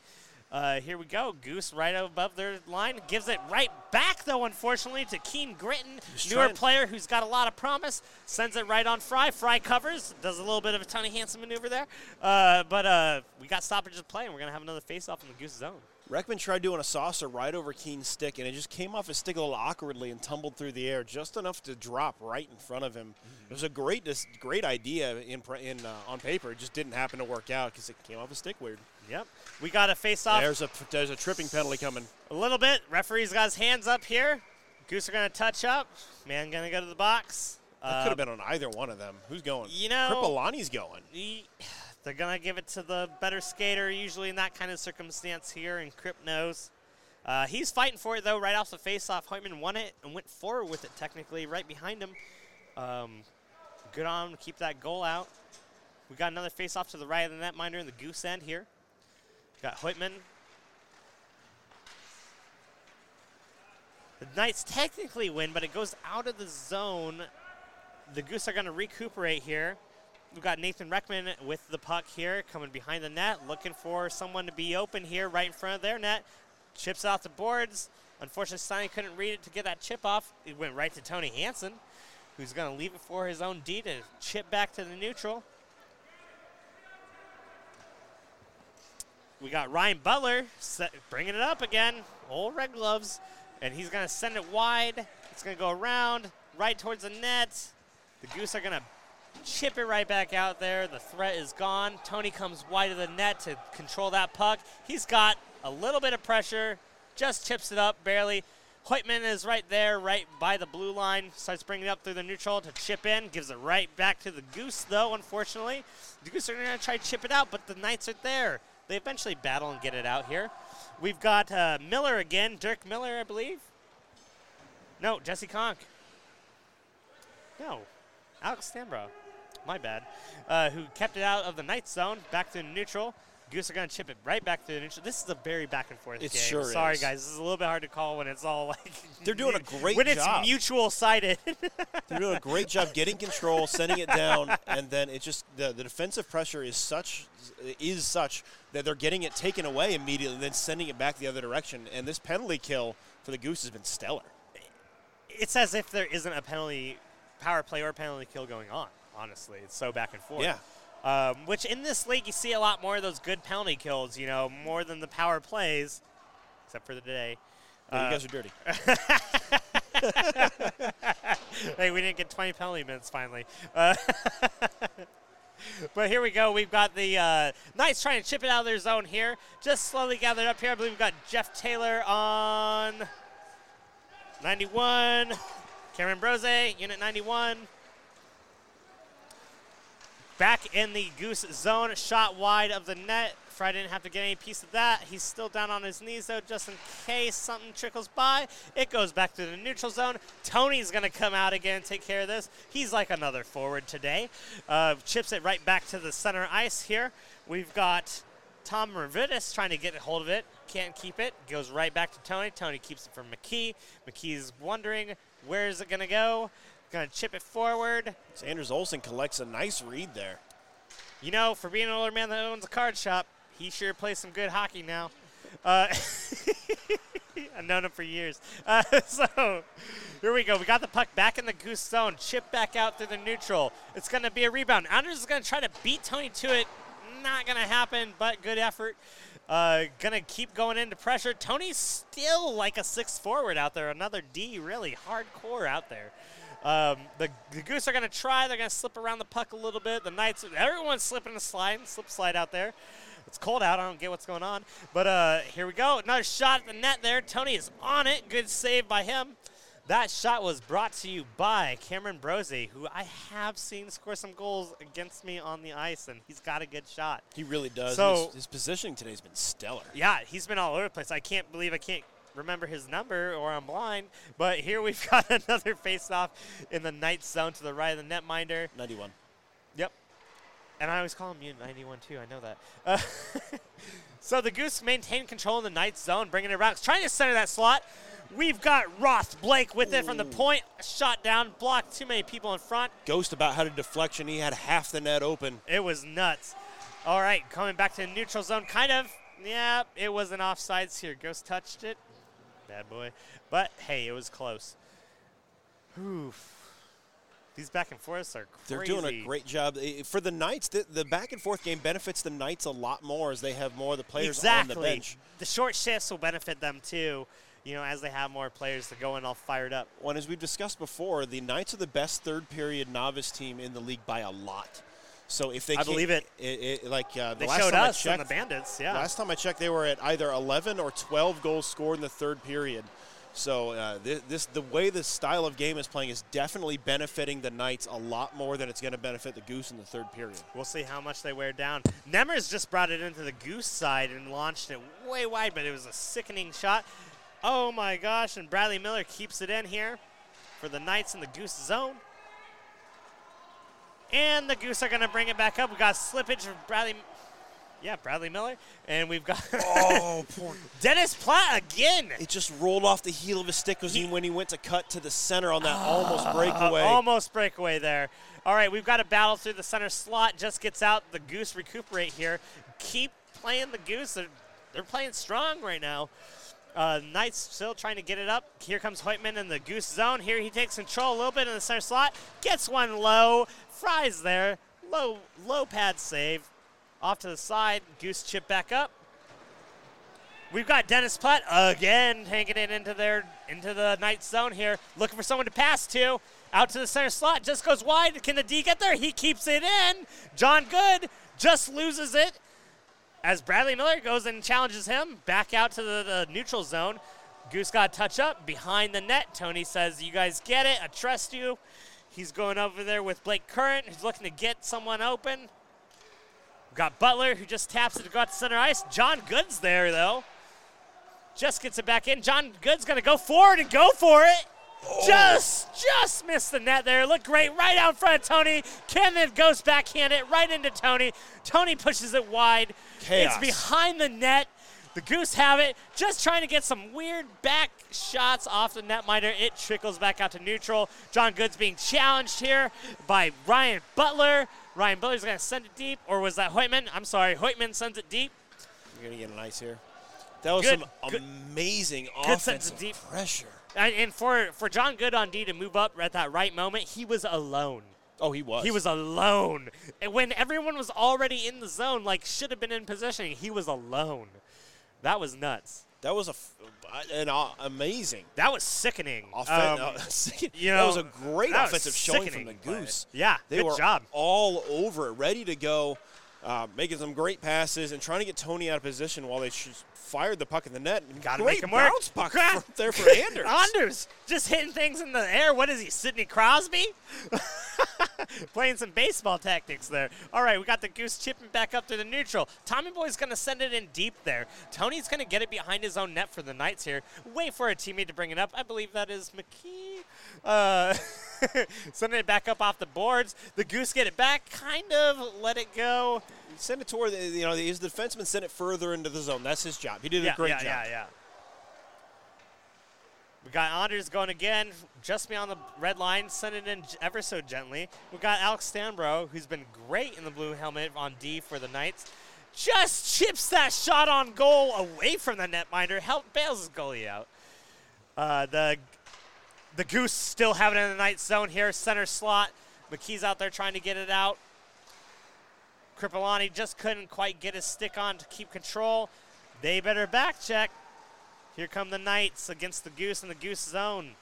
Uh, here we go. Goose right above their line. Gives it right back, though, unfortunately, to Keen Gritton. Newer trying- player who's got a lot of promise. Sends it right on Fry. Fry covers. Does a little bit of a Tony Hansen maneuver there. Uh, but uh, we got stoppage of play, and we're going to have another face-off in the Goose zone. Reckman tried doing a saucer right over Keen's stick, and it just came off his stick a little awkwardly and tumbled through the air, just enough to drop right in front of him. It was a great, dis- great idea in, in uh, on paper. It just didn't happen to work out because it came off his stick weird. Yep. We got a face-off There's a there's a tripping penalty coming. a little bit. Referee's got his hands up here. Goose are going to touch up. Man going to go to the box. That Uh, could have been on either one of them. Who's going? you know- Kripalani's going. he- they're going to give it to the better skater, usually in that kind of circumstance here, and Crip knows. Uh, he's fighting for it, though, right off the face-off. Hoytman won it and went forward with it, technically, right behind him. Um, good on him to keep that goal out. We got another face-off to the right of the netminder in the goose end here. Got Hoytman. The Knights technically win, but it goes out of the zone. The Goose are going to recuperate here. We've got Nathan Reckman with the puck here, coming behind the net, looking for someone to be open here right in front of their net. Chips off the boards. Unfortunately, Sonny couldn't read it to get that chip off. It went right to Tony Hansen, who's going to leave it for his own D to chip back to the neutral. We got Ryan Butler set, bringing it up again. Old Red Gloves. And he's going to send it wide. It's going to go around, right towards the net. The Goose are going to chip it right back out there. The threat is gone. Tony comes wide of the net to control that puck. He's got a little bit of pressure, just chips it up barely. Hoytman is right there, right by the blue line. Starts bringing it up through the neutral to chip in. Gives it right back to the Goose, though, unfortunately. The Goose are going to try to chip it out, but the Knights are there. They eventually battle and get it out here. We've got uh, Miller again, Dirk Miller, I believe. No, Jesse Conk. No, Alex Stambro. My bad. Uh, who kept it out of the night zone, back to neutral. Goose are going to chip it right back to the neutral. This is a very back and forth It game. sure Sorry, is. guys. This is a little bit hard to call when it's all like. They're doing a great when job. it's mutual sided. They're doing a great job getting control, sending it down, and then it just the, the defensive pressure is such is such that they're getting it taken away immediately, and then sending it back the other direction. And this penalty kill for the Goose has been stellar. it's as if there isn't a penalty, power play or penalty kill going on. Honestly, it's so back and forth. Yeah. Um, which in this league you see a lot more of those good penalty kills. You know, more than the power plays, except for the day. Uh, you guys are dirty. hey, we didn't get 20 penalty minutes finally. Uh, but here we go. We've got the uh, Knights trying to chip it out of their zone here. Just slowly gathered up here. I believe we've got Jeff Taylor on 91. Cameron Brose, Unit 91. Back in the Goose zone, shot wide of the net. Fry didn't have to get any piece of that. He's still down on his knees, though, just in case something trickles by. It goes back to the neutral zone. Tony's going to come out again and take care of this. He's like another forward today. Uh, chips it right back to the center ice here. We've got Tom Mervidis trying to get a hold of it. Can't keep it. Goes right back to Tony. Tony keeps it from McKee. McKee's wondering where is it going to go. Going to chip it forward. Anders Olsen collects a nice read there. You know, for being an older man that owns a card shop, he sure plays some good hockey now. Uh, I've known him for years. Uh, so here we go. We got the puck back in the goose zone. Chip back out through the neutral. It's going to be a rebound. Anders is going to try to beat Tony to it. Not going to happen, but good effort. Uh, gonna keep going into pressure. Tony's still like a six forward out there. Another D, really hardcore out there. Um, the, the Goose are going to try. They're going to slip around the puck a little bit. The Knights, everyone's slipping and sliding, slip slide out there. It's cold out. I don't get what's going on. But uh, here we go. Another shot at the net there. Tony is on it. Good save by him. That shot was brought to you by Cameron Brose, who I have seen score some goals against me on the ice, and he's got a good shot. He really does. So- his, his positioning today has been stellar. Yeah, he's been all over the place. I can't believe I can't remember his number or I'm blind. But here we've got another face-off in the night zone to the right of the netminder. 91. Yep. And I always call him Unit 91 too. I know that. Uh, so the Goose maintain control in the night zone, bringing it around. Trying to center that slot. We've got Roth Blake with it from the point. Shot down, blocked too many people in front. Ghost about had a deflection. He had half the net open. It was nuts. All right, coming back to the neutral zone, kind of. Yeah, it was an offsides here. Ghost touched it. Bad boy. But hey, it was close. Oof. These back and forths are They're doing a great job. For the Knights, the, the back and forth game benefits the Knights a lot more as they have more of the players exactly. on the bench. The short shifts will benefit them too. You know, as they have more players to go in all fired up. Well, and as we've discussed before, the Knights are the best third period novice team in the league by a lot. So if they I believe it. it, it- like uh, the They last showed time I us on the checked, Bandits. Yeah. Last time I checked, they were at either 11 or 12 goals scored in the third period. So uh, this, this, the way this style of game is playing is definitely benefiting the Knights a lot more than it's going to benefit the Goose in the third period. We'll see how much they wear down. Nemers just brought it into the goose side and launched it way wide, but it was a sickening shot. Oh my gosh, and Bradley Miller keeps it in here for the Knights in the goose zone. And the Goose are going to bring it back up. We got slippage from Bradley. Yeah, Bradley Miller. And we've got Oh, poor. Dennis Platt again. It just rolled off the heel of his stick was when he went to cut to the center on that almost breakaway. Uh, almost breakaway there. All right, we've got a battle through the center slot. Just gets out. The Goose recuperate here. Keep playing the Goose. They're, they're playing strong right now. Uh, Knights still trying to get it up. Here comes Hoytman in the Goose zone. Here he takes control a little bit in the center slot. Gets one low. Fry's there. Low, low pad save. Off to the side. Goose chip back up. We've got Dennis Platt again hanging it into their into the night zone here, looking for someone to pass to. Out to the center slot, just goes wide. Can the D get there? He keeps it in. John Good just loses it as Bradley Miller goes and challenges him back out to the, the neutral zone. Goose got touch up behind the net. Tony says, "You guys get it. I trust you." He's going over there with Blake Current, who's looking to get someone open. We've got Butler, who just taps it to go out to center ice. John Good's there, though. Just gets it back in. John Good's going to go forward and go for it. Just, just missed the net there. Looked great right out in front of Tony. Then goes backhand it right into Tony. Tony pushes it wide. Chaos. It's behind the net. The Goose have it. Just trying to get some weird back shots off the netminder. It trickles back out to neutral. John Good's being challenged here by Ryan Butler. Ryan Butler's going to send it deep, or was that Hoytman? I'm sorry. Hoytman sends it deep. You're going to get an ice here. That was Good- some good- amazing good offensive deep- pressure. And, and for, for John Good on D to move up at that right moment, he was alone. Oh, he was. He was alone. And when everyone was already in the zone, like should have been in positioning, he was alone. That was nuts. That was a f- an uh, amazing That was sickening. offen- Um, uh, you that was a great was offensive showing from the Goose. Yeah, They were job. all over it, ready to go, uh, making some great passes and trying to get Tony out of position while they sh- fired the puck in the net. And Gotta great make him work. bounce puck from there for Anders. Anders just hitting things in the air. What is he, Sidney Crosby? Playing some baseball tactics there. All right, we got the Goose chipping back up to the neutral. Tommy Boy's going to send it in deep there. Tony's going to get it behind his own net for the Knights here. Wait for a teammate to bring it up. I believe that is McKee. Uh, sending it back up off the boards. The Goose get it back, kind of let it go. Send it toward the, you know his defenseman sent it further into the zone. That's his job. He did yeah, a great yeah, job. yeah, yeah. We got Anders going again, just beyond the red line, send it in ever so gently. We got Alex Stambro, who's been great in the blue helmet on D for the Knights. Just chips that shot on goal away from the netminder, help bails his goalie out. Uh, the the Goose still having it in the night zone here, center slot. McKee's out there trying to get it out. Kripalani just couldn't quite get his stick on to keep control. They better back check. Here come the Knights against the Goose in the Goose zone.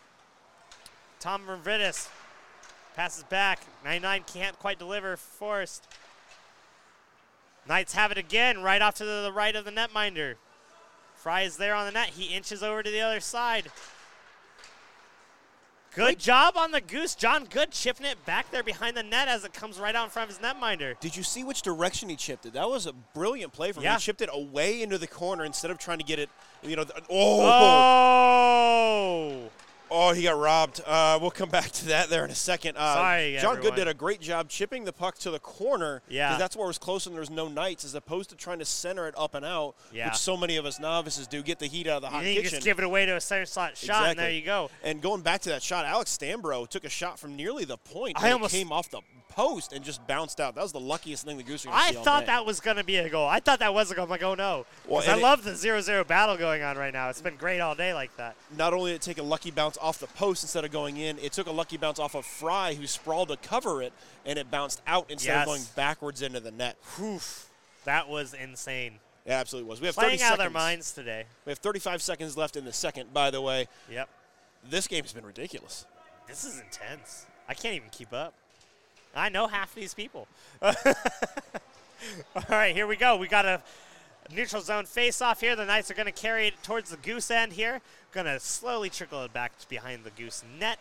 Tom Mervidis passes back. 99 can't quite deliver. Forrest. Knights have it again, right off to the right of the netminder. Fry is there on the net. He inches over to the other side. Good job on the Goose. John Good chipping it back there behind the net as it comes right out in front of his netminder. Did you see which direction he chipped it? That was a brilliant play from him. Yeah. He chipped it away into the corner instead of trying to get it. You know, oh, Oh! Oh, he got robbed. Uh, we'll come back to that there in a second. Uh, Sorry, John Good did a great job chipping the puck to the corner. Yeah. that's where it was close and there was no Knights, as opposed to trying to center it up and out, Yeah. which so many of us novices do. Get the heat out of the hot you kitchen. just give it away to a center slot shot, and there you go. And going back to that shot, Alex Stambro took a shot from nearly the point. I almost- came off the post and just bounced out. That was the luckiest thing the Goose to I thought that was going to be a goal. I thought that was a goal. I'm like, oh no. Well, I it- love the 0-0 battle going on right now. It's been great all day like that. not only did it take a lucky bounce off the post instead of going in, it took a lucky bounce off of Fry, who sprawled to cover it, and it bounced out instead Yes. of going backwards into the net. Oof. That was insane. It absolutely was. We have 30 out of seconds. their minds today. We have 35 seconds left in the second. By the way, Yep. this game's been ridiculous. This is intense. I can't even keep up. I know half these people. All right, here we go. We got a neutral zone face off here. The Knights are going to carry it towards the goose end here. Going to slowly trickle it back behind the goose net.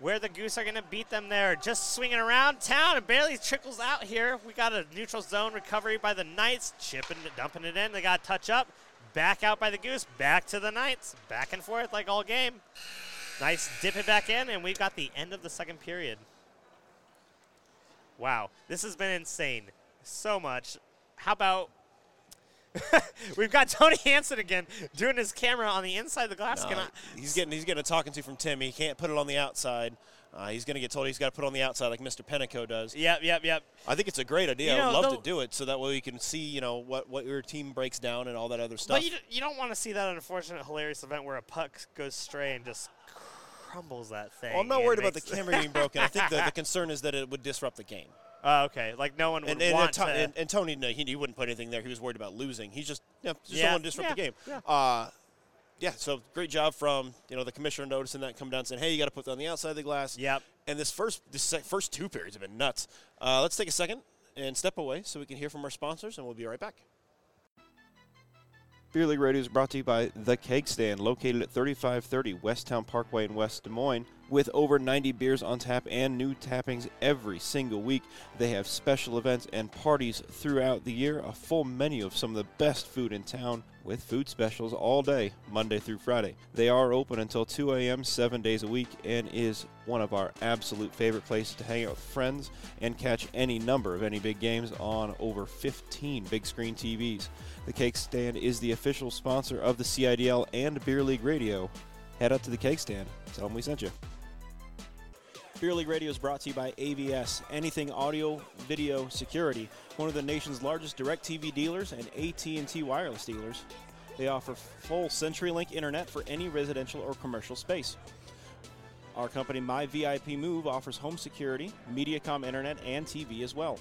Where the Goose are going to beat them there. Just swinging around town and barely trickles out here. We got a neutral zone recovery by the Knights. Chipping it, dumping it in. They got touch up. Back out by the Goose. Back to the Knights. Back and forth like all game. Nice dip it back in, and we've got the end of the second period. Wow, this has been insane. So much. How about we've got Tony Hansen again doing his camera on the inside of the glass. Can I- he's getting he's getting a talking to from Tim. He can't put it on the outside. Uh, he's going to get told he's got to put it on the outside like Mr. Penico does. Yep, yep, yep. I think it's a great idea. You I would love to do it so that way we can see, you know, what, what your team breaks down and all that other stuff. But you, d- you don't want to see that unfortunate, hilarious event where a puck goes stray and just crumbles that thing. well, I'm not worried about the camera being broken. I think the, the concern is that it would disrupt the game. Oh, okay. Like no one would And, and, want and, to. and, and Tony, no, he, he wouldn't put anything there. He was worried about losing. He just, you know, just Yeah, don't want to disrupt the yeah, game. yeah. Uh, yeah, so great job from you know the commissioner noticing that, come down and saying, hey, you got to put that on the outside of the glass. Yep. And this first this se- first two periods have been nuts. Uh, let's take a second and step away so we can hear from our sponsors, and we'll be right back. Beer League Radio is brought to you by The Keg Stand, located at 3530 Westown Parkway in West Des Moines. With over 90 beers on tap and new tappings every single week, they have special events and parties throughout the year. A full menu of some of the best food in town with food specials all day, Monday through Friday. They are open until 2 a.m. seven days a week and is one of our absolute favorite places to hang out with friends and catch any number of any big games on over 15 big screen TVs. The Keg Stand is the official sponsor of the CIDL and Beer League Radio. Head up to the Keg Stand. Tell them we sent you. Beer League Radio is brought to you by AVS, Anything Audio Video Security, one of the nation's largest DirecTV dealers and AT&T wireless dealers. They offer full CenturyLink internet for any residential or commercial space. Our company, My VIP Move, offers home security, MediaCom internet, and TV as well.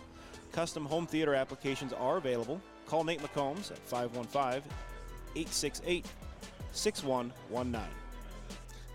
Custom home theater applications are available. Call Nate McCombs at 515 868 6119.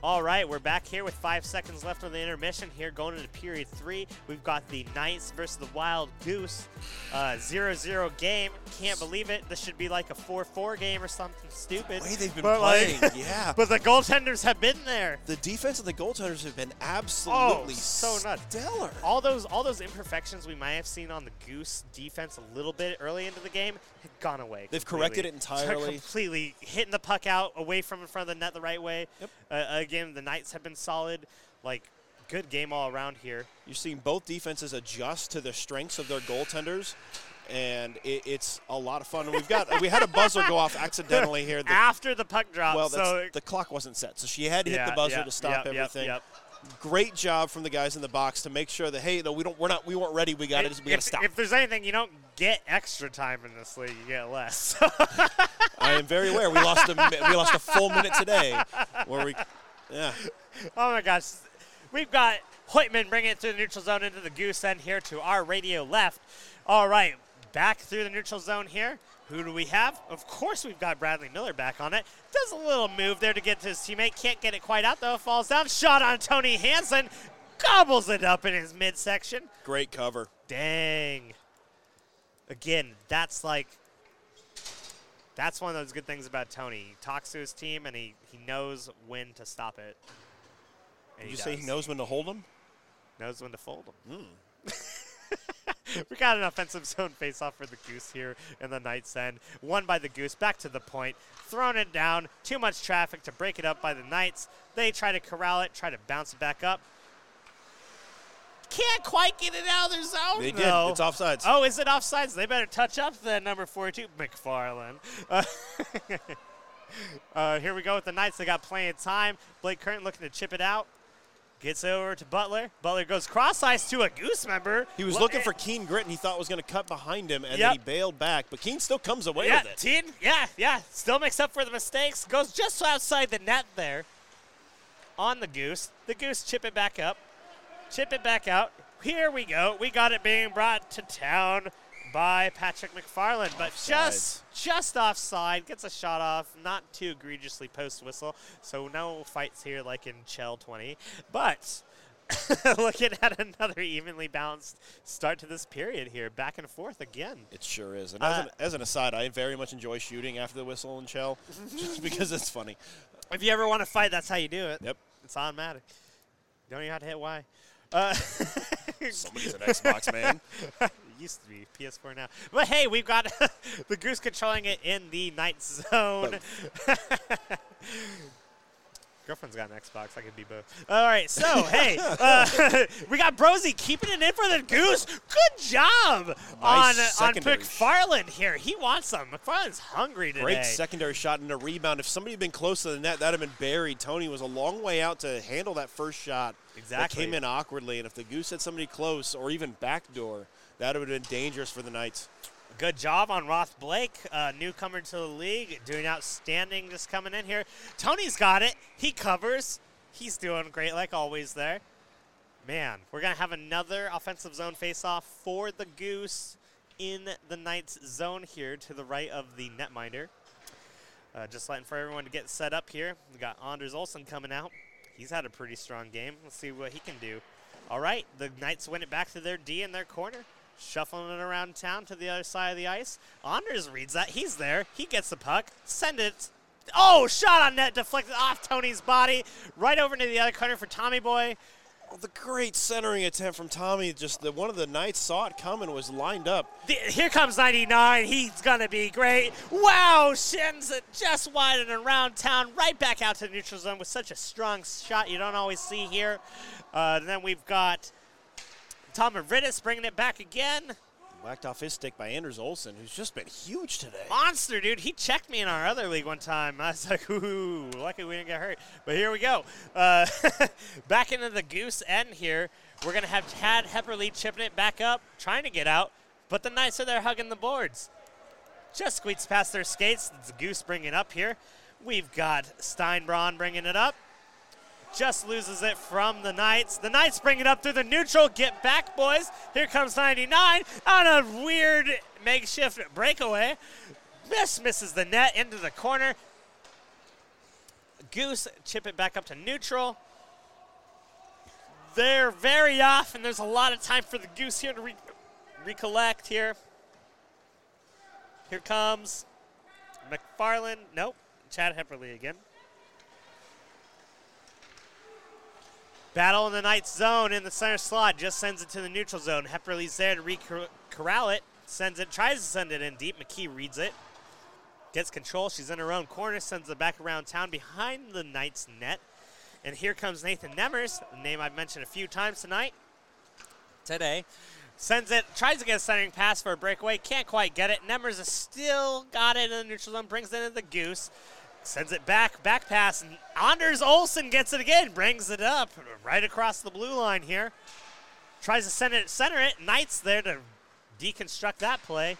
All right, we're back here with five seconds left on the intermission here, going into period three. We've got the Knights versus the Wild Goose. Uh, 0-0 game. Can't believe it. This should be like a 4-4 game or something stupid. The way they've been But, playing, like- yeah. But the goaltenders have been there. The defense and the goaltenders have been absolutely Oh, so nuts. stellar. All those all those imperfections we might have seen on the Goose defense a little bit early into the game gone away. They've completely. corrected it entirely. completely hitting the puck out away from in front of the net the right way. Yep. Uh, again, the Knights have been solid. Like good game all around here. You're seeing both defenses adjust to the strengths of their goaltenders, and it, it's a lot of fun. And we've got we had a buzzer go off accidentally here. The, After the puck drop, well, that's, so the clock wasn't set, so she had to hit yeah, the buzzer yeah, to stop everything. Great job from the guys in the box to make sure that hey, no, we don't, we're not, we weren't ready. We got to, we got to stop. if there's anything you don't get extra time in this league, you get less. I am very aware. We lost a we lost a full minute today, where we, yeah. Oh my gosh. We've got Hoytman bringing it through the neutral zone into the goose end here to our radio left. All right, back through the neutral zone here. Who do we have? Of course, we've got Bradley Miller back on it. Does a little move there to get to his teammate. Can't get it quite out though. Falls down. Shot on Tony Hansen. Gobbles it up in his midsection. Great cover. Dang. Again, that's like that's one of those good things about Tony. He talks to his team and he, he knows when to stop it. And Did you say he knows when to hold them? knows when to fold them. Hmm. we got an offensive zone face-off for the Goose here in the Knights end. Won by the Goose, back to the point, thrown it down. Too much traffic to break it up by the Knights. They try to corral it, try to bounce it back up. Can't quite get it out of their zone. They did. though. It's offsides. Oh, is it offsides? They better touch up then, number 42, McFarland. Uh, uh, here we go with the Knights. They got plenty of time. Blake Curtin looking to chip it out. Gets over to Butler. Butler goes cross ice to a Goose member. He was Look looking for Keen Grit, and he thought was going to cut behind him, and Yep. then he bailed back. But Keen still comes away Yeah, with it. Teen, yeah, yeah. Still makes up for the mistakes. Goes just outside the net there on the Goose. The Goose chip it back up. Chip it back out. Here we go. We got it being brought to town by Patrick McFarland, but just just offside. Gets a shot off. Not too egregiously post whistle. So no fights here like in NHL 20. But looking at another evenly balanced start to this period here. Back and forth again. It sure is. And as, Uh, an, as an aside, I very much enjoy shooting after the whistle in NHL, just because it's funny. If you ever want to fight, that's how you do it. Yep. It's automatic. You don't even have to hit Y. Uh, Somebody's an Xbox man. it used to be PS4 now. But hey, we've got the Goose controlling it in the night zone. Girlfriend's got an Xbox. I could be both. All right, so hey, uh, we got Brosy keeping it in for the Goose. Good job on on secondary McFarland here. He wants some. McFarland's hungry today. Great secondary shot and a rebound. If somebody had been close to the net, that would have been buried. Tony was a long way out to handle that first shot. That Exactly. came in awkwardly, and if the Goose had somebody close or even backdoor, that would have been dangerous for the Knights. Good job on Roth Blake, uh, newcomer to the league, doing outstanding just coming in here. Tony's got it. He covers. He's doing great, like always there. Man, we're going to have another offensive zone face-off for the Goose in the Knights zone here to the right of the netminder. Uh, just letting for everyone to get set up here. We got Anders Olsen coming out. He's had a pretty strong game. Let's see what he can do. All right, the Knights win it back to their D in their corner. Shuffling it around town to the other side of the ice. Anders reads that. He's there. He gets the puck. Send it. Oh, shot on net deflected off Tony's body. Right over into the other corner for Tommy Boy. The great centering attempt from Tommy. Just the one of the Knights saw it coming, was lined up. The, here comes 99. He's going to be great. Wow, shins it just wide and around town, right back out to the neutral zone with such a strong shot you don't always see here. Uh, then we've got Tom Aridis bringing it back again. Whacked off his stick by Anders Olsen, who's just been huge today. Monster, dude. He checked me in our other league one time. I was like, ooh, lucky we didn't get hurt. But here we go. Uh, back into the goose end here. We're going to have Tad Hepperly chipping it back up, trying to get out. But the Knights are there hugging the boards. Just squeaks past their skates. It's Goose bringing it up here. We've got Steinbraun bringing it up. Just loses it from the Knights. The Knights bring it up through the neutral. Get back, boys. Here comes 99 on a weird makeshift breakaway. Miss misses the net into the corner. Goose chip it back up to neutral. They're very off, and there's a lot of time for the Goose here to re- recollect here. Here comes McFarland. Nope. Chad Hepperly again. Battle in the Knights zone in the center slot. Just sends it to the neutral zone. Hepperly's there to re-corral it. Sends it, tries to send it in deep. McKee reads it. Gets control. She's in her own corner. Sends it back around town behind the Knights net. And here comes Nathan Nemers, a name I've mentioned a few times tonight. Today. Sends it, tries to get a centering pass for a breakaway, can't quite get it. Nemers has still got it in the neutral zone, brings it into the goose, sends it back, back pass, and Anders Olsen gets it again, brings it up right across the blue line here. Tries to send it, center it. Knights there to deconstruct that play.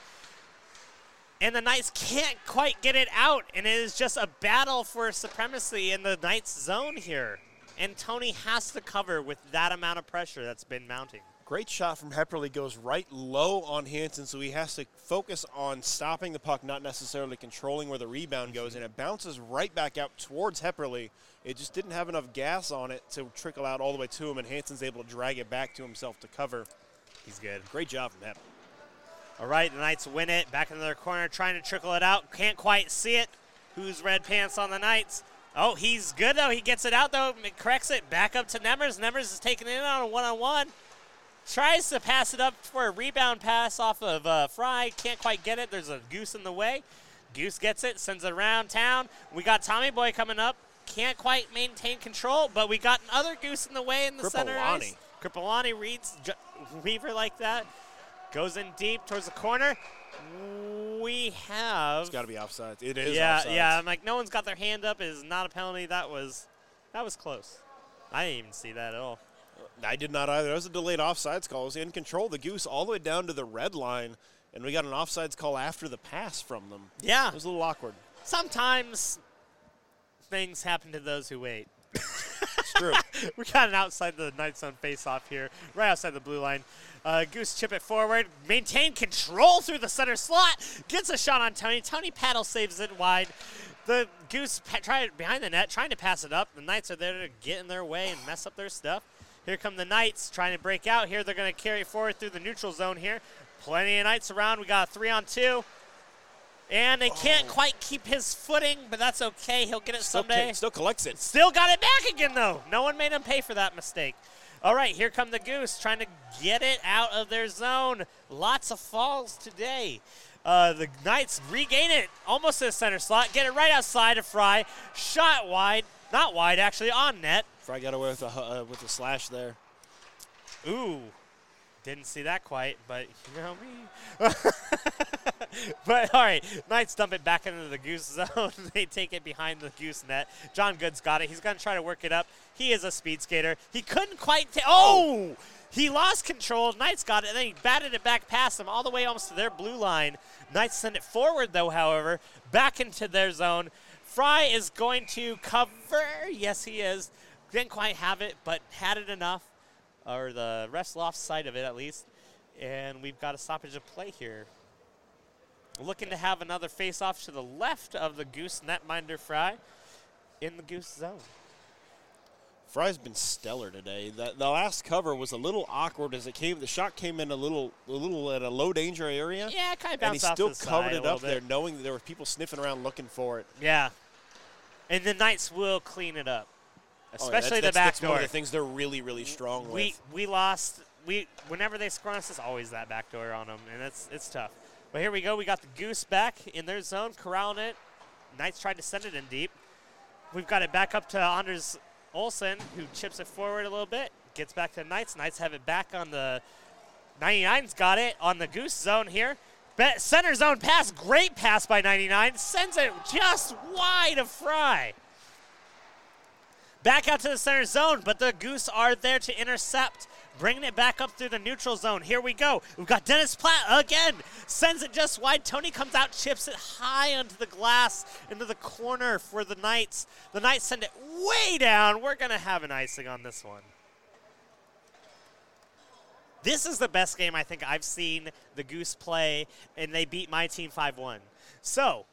And the Knights can't quite get it out, and it is just a battle for supremacy in the Knights zone here. And Tony has to cover with that amount of pressure that's been mounting. Great shot from Hepperly goes right low on Hansen, so he has to focus on stopping the puck, not necessarily controlling where the rebound goes, and it bounces right back out towards Hepperly. It just didn't have enough gas on it to trickle out all the way to him, and Hansen's able to drag it back to himself to cover. He's good. Great job from Hep. All right, the Knights win it. Back in their corner, trying to trickle it out. Can't quite see it. Who's red pants on the Knights? Oh, he's good though. He gets it out though. Corrects it back up to Nemers. Nemers is taking it in on a one-on-one. Tries to pass it up for a rebound pass off of uh, Fry. Can't quite get it. There's a goose in the way. Goose gets it, sends it around town. We got Tommy Boy coming up. Can't quite maintain control, but we got another goose in the way in the center Kripalani. ice. Kripalani reads J- Weaver like that. Goes in deep towards the corner. We have. It's got to be offside. It is yeah, offsides. yeah. I'm like, no one's got their hand up. It is not a penalty. That was, that was close. I didn't even see that at all. I did not either. That was a delayed offsides call. It was in control. of The Goose all the way down to the red line, and we got an offsides call after the pass from them. Yeah. It was a little awkward. Sometimes things happen to those who wait. It's true. we got an outside the night zone face off here, right outside the blue line. Uh, Goose chip it forward, maintain control through the center slot, gets a shot on Tony. Tony paddle saves it wide. The Goose tried behind the net, trying to pass it up. The Knights are there to get in their way and mess up their stuff. Here come the Knights trying to break out here. They're going to carry forward through the neutral zone here. Plenty of Knights around. We got a three on two. And they can't oh. quite keep his footing, but that's okay. He'll get it Still, someday. ca- still collects it. Still got it back again, though. No one made him pay for that mistake. All right, here come the Goose trying to get it out of their zone. Lots of falls today. Uh, the Knights regain it almost to the center slot, get it right outside of Fry. Shot wide, not wide actually, on net. Fry got away with a, uh, with a slash there. Ooh, didn't see that quite, but you know me. but all right, Knights dump it back into the Goose zone. they take it behind the Goose net. John Good's got it. He's going to try to work it up. He is a speed skater. He couldn't quite. Ta- oh! He lost control. Knights got it, and then he batted it back past them all the way almost to their blue line. Knights send it forward, though, however, back into their zone. Fry is going to cover. Yes, he is. Didn't quite have it, but had it enough, or the rest lost sight of it at least. And we've got a stoppage of play here. Looking to have another face off to the left of the Goose netminder Fry in the Goose zone. Fry's been stellar today. The, the last cover was a little awkward as it came. The shot came in a little, a little at a low danger area, Yeah, kind of and he bounced off still the covered it up there, knowing that there were people sniffing around looking for it. Yeah. And the Knights will clean it up, Oh, yeah, especially that's, the back that's, that's door. one of the things they're really, really strong we with. we lost. We whenever they score us, it's always that back door on them, and it's it's tough. But here we go. We got the Goose back in their zone, corralling it. Knights tried to send it in deep. We've got it back up to Anders Olsen, who chips it forward a little bit. Gets back to the Knights. Knights have it back on the 99's got it on the Goose zone here. Center zone pass, great pass by 99. Sends it just wide of Fry. Back out to the center zone, but the Goose are there to intercept. Bringing it back up through the neutral zone. Here we go. We've got Dennis Platt again. Sends it just wide. Tony comes out, chips it high onto the glass, into the corner for the Knights. The Knights send it way down. We're going to have an icing on this one. This is the best game I think I've seen the Goose play, and they beat my team 5 1. So,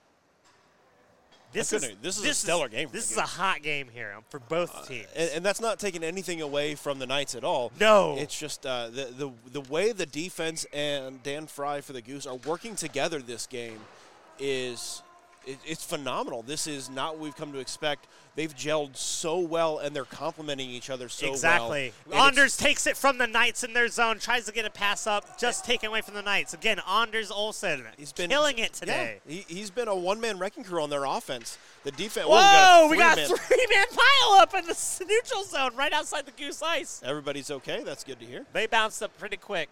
this is this is a stellar game This is a hot game here um, for both teams. And, and that's not taking anything away from the Knights at all. No. It's just uh, the, the the way the defense and Dan Fry for the Goose are working together this game is it, it's phenomenal. This is not what we've come to expect. They've gelled so well and they're complementing each other so exactly. well. And Anders takes it from the Knights in their zone, tries to get a pass up, just taken away from the Knights. Again, Anders Olsen He's been killing it Yeah, today. he, he's been a one-man wrecking crew on their offense. The defense. Whoa, we got a three-man- pile up in the neutral zone right outside the Goose Ice. Everybody's okay. That's good to hear. They bounced up pretty quick.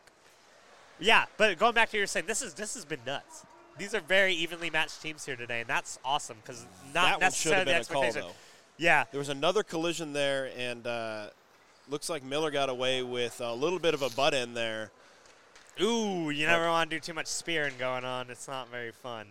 Yeah, but going back to what you were saying, this is this has been nuts. These are very evenly matched teams here today, and that's awesome because not that one should have necessarily the been a call expectation. though. Yeah, There was another collision there, and uh, looks like Miller got away with a little bit of a butt end there. Ooh, you never want to do too much spearing going on. It's not very fun.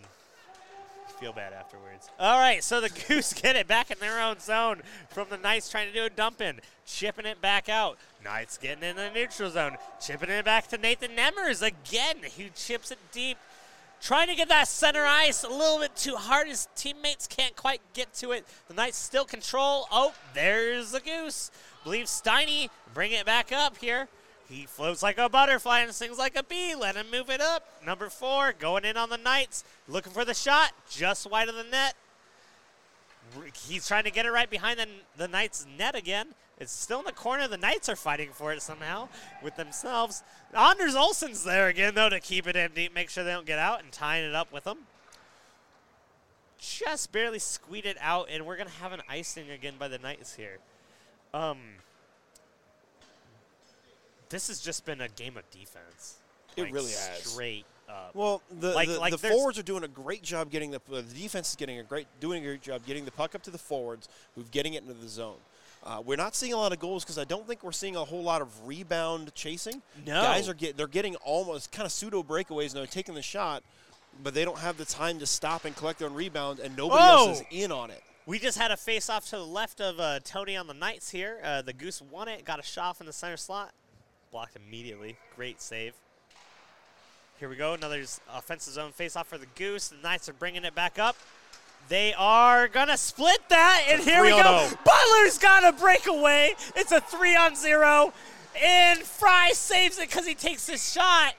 You feel bad afterwards. All right, so the Goose get it back in their own zone from the Knights trying to do a dump in, chipping it back out. Knights getting in the neutral zone, chipping it back to Nathan Nemers again, who chips it deep. Trying to get that center ice a little bit too hard. His teammates can't quite get to it. The Knights still control. Oh, there's the Goose. Believe Steiny bring it back up here. He floats like a butterfly and sings like a bee. Let him move it up. Number four going in on the Knights, looking for the shot, just wide of the net. He's trying to get it right behind the, the Knights' net again. It's still in the corner. The Knights are fighting for it somehow with themselves. Anders Olsen's there again, though, to keep it in deep, make sure they don't get out, and tying it up with them. Just barely squeed it out, and we're going to have an icing again by the Knights here. Um, this has just been a game of defense. It Like, really has. Straight up. Well, the Like- the, like the forwards are doing a great job getting the uh, the defense is getting a great doing a great job getting the puck up to the forwards who've getting it into the zone. Uh, we're not seeing a lot of goals because I don't think we're seeing a whole lot of rebound chasing. No. guys are get they're getting almost kind of pseudo breakaways and they're taking the shot, but they don't have the time to stop and collect their own rebound, and nobody else is in on it. We just had a face off to the left of uh, Tony on the Knights here. Uh, the Goose won it, got a shot off in the center slot. Blocked immediately. Great save. Here we go. Another offensive zone face off for the Goose. The Knights are bringing it back up. They are to split that, and here we go. oh. Butler's got a breakaway. It's a three on zero, and Fry saves it because he takes his shot.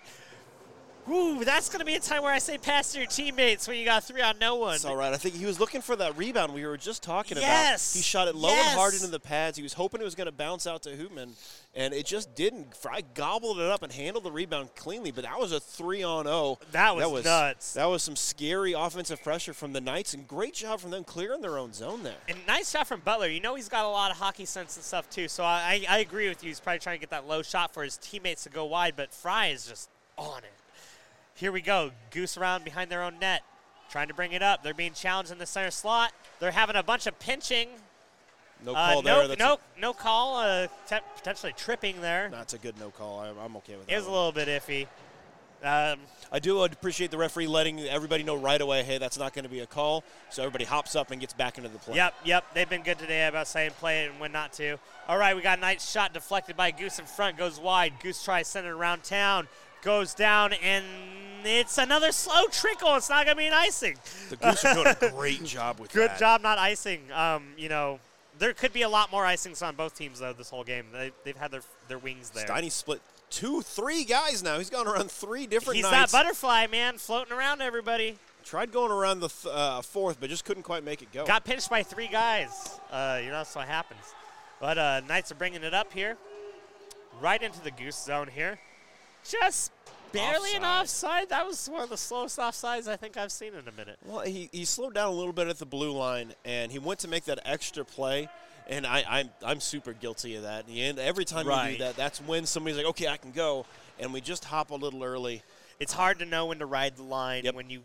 Ooh, that's to be a time where I say pass to your teammates when you got three on no one. It's all right. I think he was looking for that rebound we were just talking Yes. about. He shot it low and hard into the pads. He was hoping it was to bounce out to Hoytman, and it just didn't. Fry gobbled it up and handled the rebound cleanly, but that was a three on zero. That was that was nuts. That was some scary offensive pressure from the Knights, and great job from them clearing their own zone there. And nice shot from Butler. You know he's got a lot of hockey sense and stuff too. So I, I agree with you. He's probably trying to get that low shot for his teammates to go wide, but Fry is just on it. Here we go. Goose around behind their own net, trying to bring it up. They're being challenged in the center slot. They're having a bunch of pinching. No Uh, call there. no, That's no, no call. Uh, te- potentially tripping there. That's a good no call. I, I'm okay with that. It was a little bit iffy. Um, I do appreciate the referee letting everybody know right away, hey, that's not going to be a call. So everybody hops up and gets back into the play. Yep, yep. They've been good today about saying play it and when not to. All right, we got a nice shot deflected by Goose in front, goes wide. Goose tries center around town, goes down, and it's another slow trickle. It's not going to be an icing. The Goose are doing a great job with Good that. Good job not icing. Um, you know, there could be a lot more icings on both teams, though, this whole game. They, they've had their, their wings there. Steiny split two, three guys now. He's gone around three different He's nights. that butterfly, man, floating around everybody. Tried going around the th- uh, fourth, but just couldn't quite make it go. Got pinched by three guys. Uh, you know, that's what happens. But uh, Knights are bringing it up here. Right into the goose zone here. Just barely an offside. That was one of the slowest offsides I think I've seen in a minute. well, he, he slowed down a little bit at the blue line, and he went to make that extra play. And I, I'm, I'm super guilty of that. And every time you do that, that's when somebody's like, okay, I can go. And we just hop a little early. It's hard to know when to ride the line Yep. when you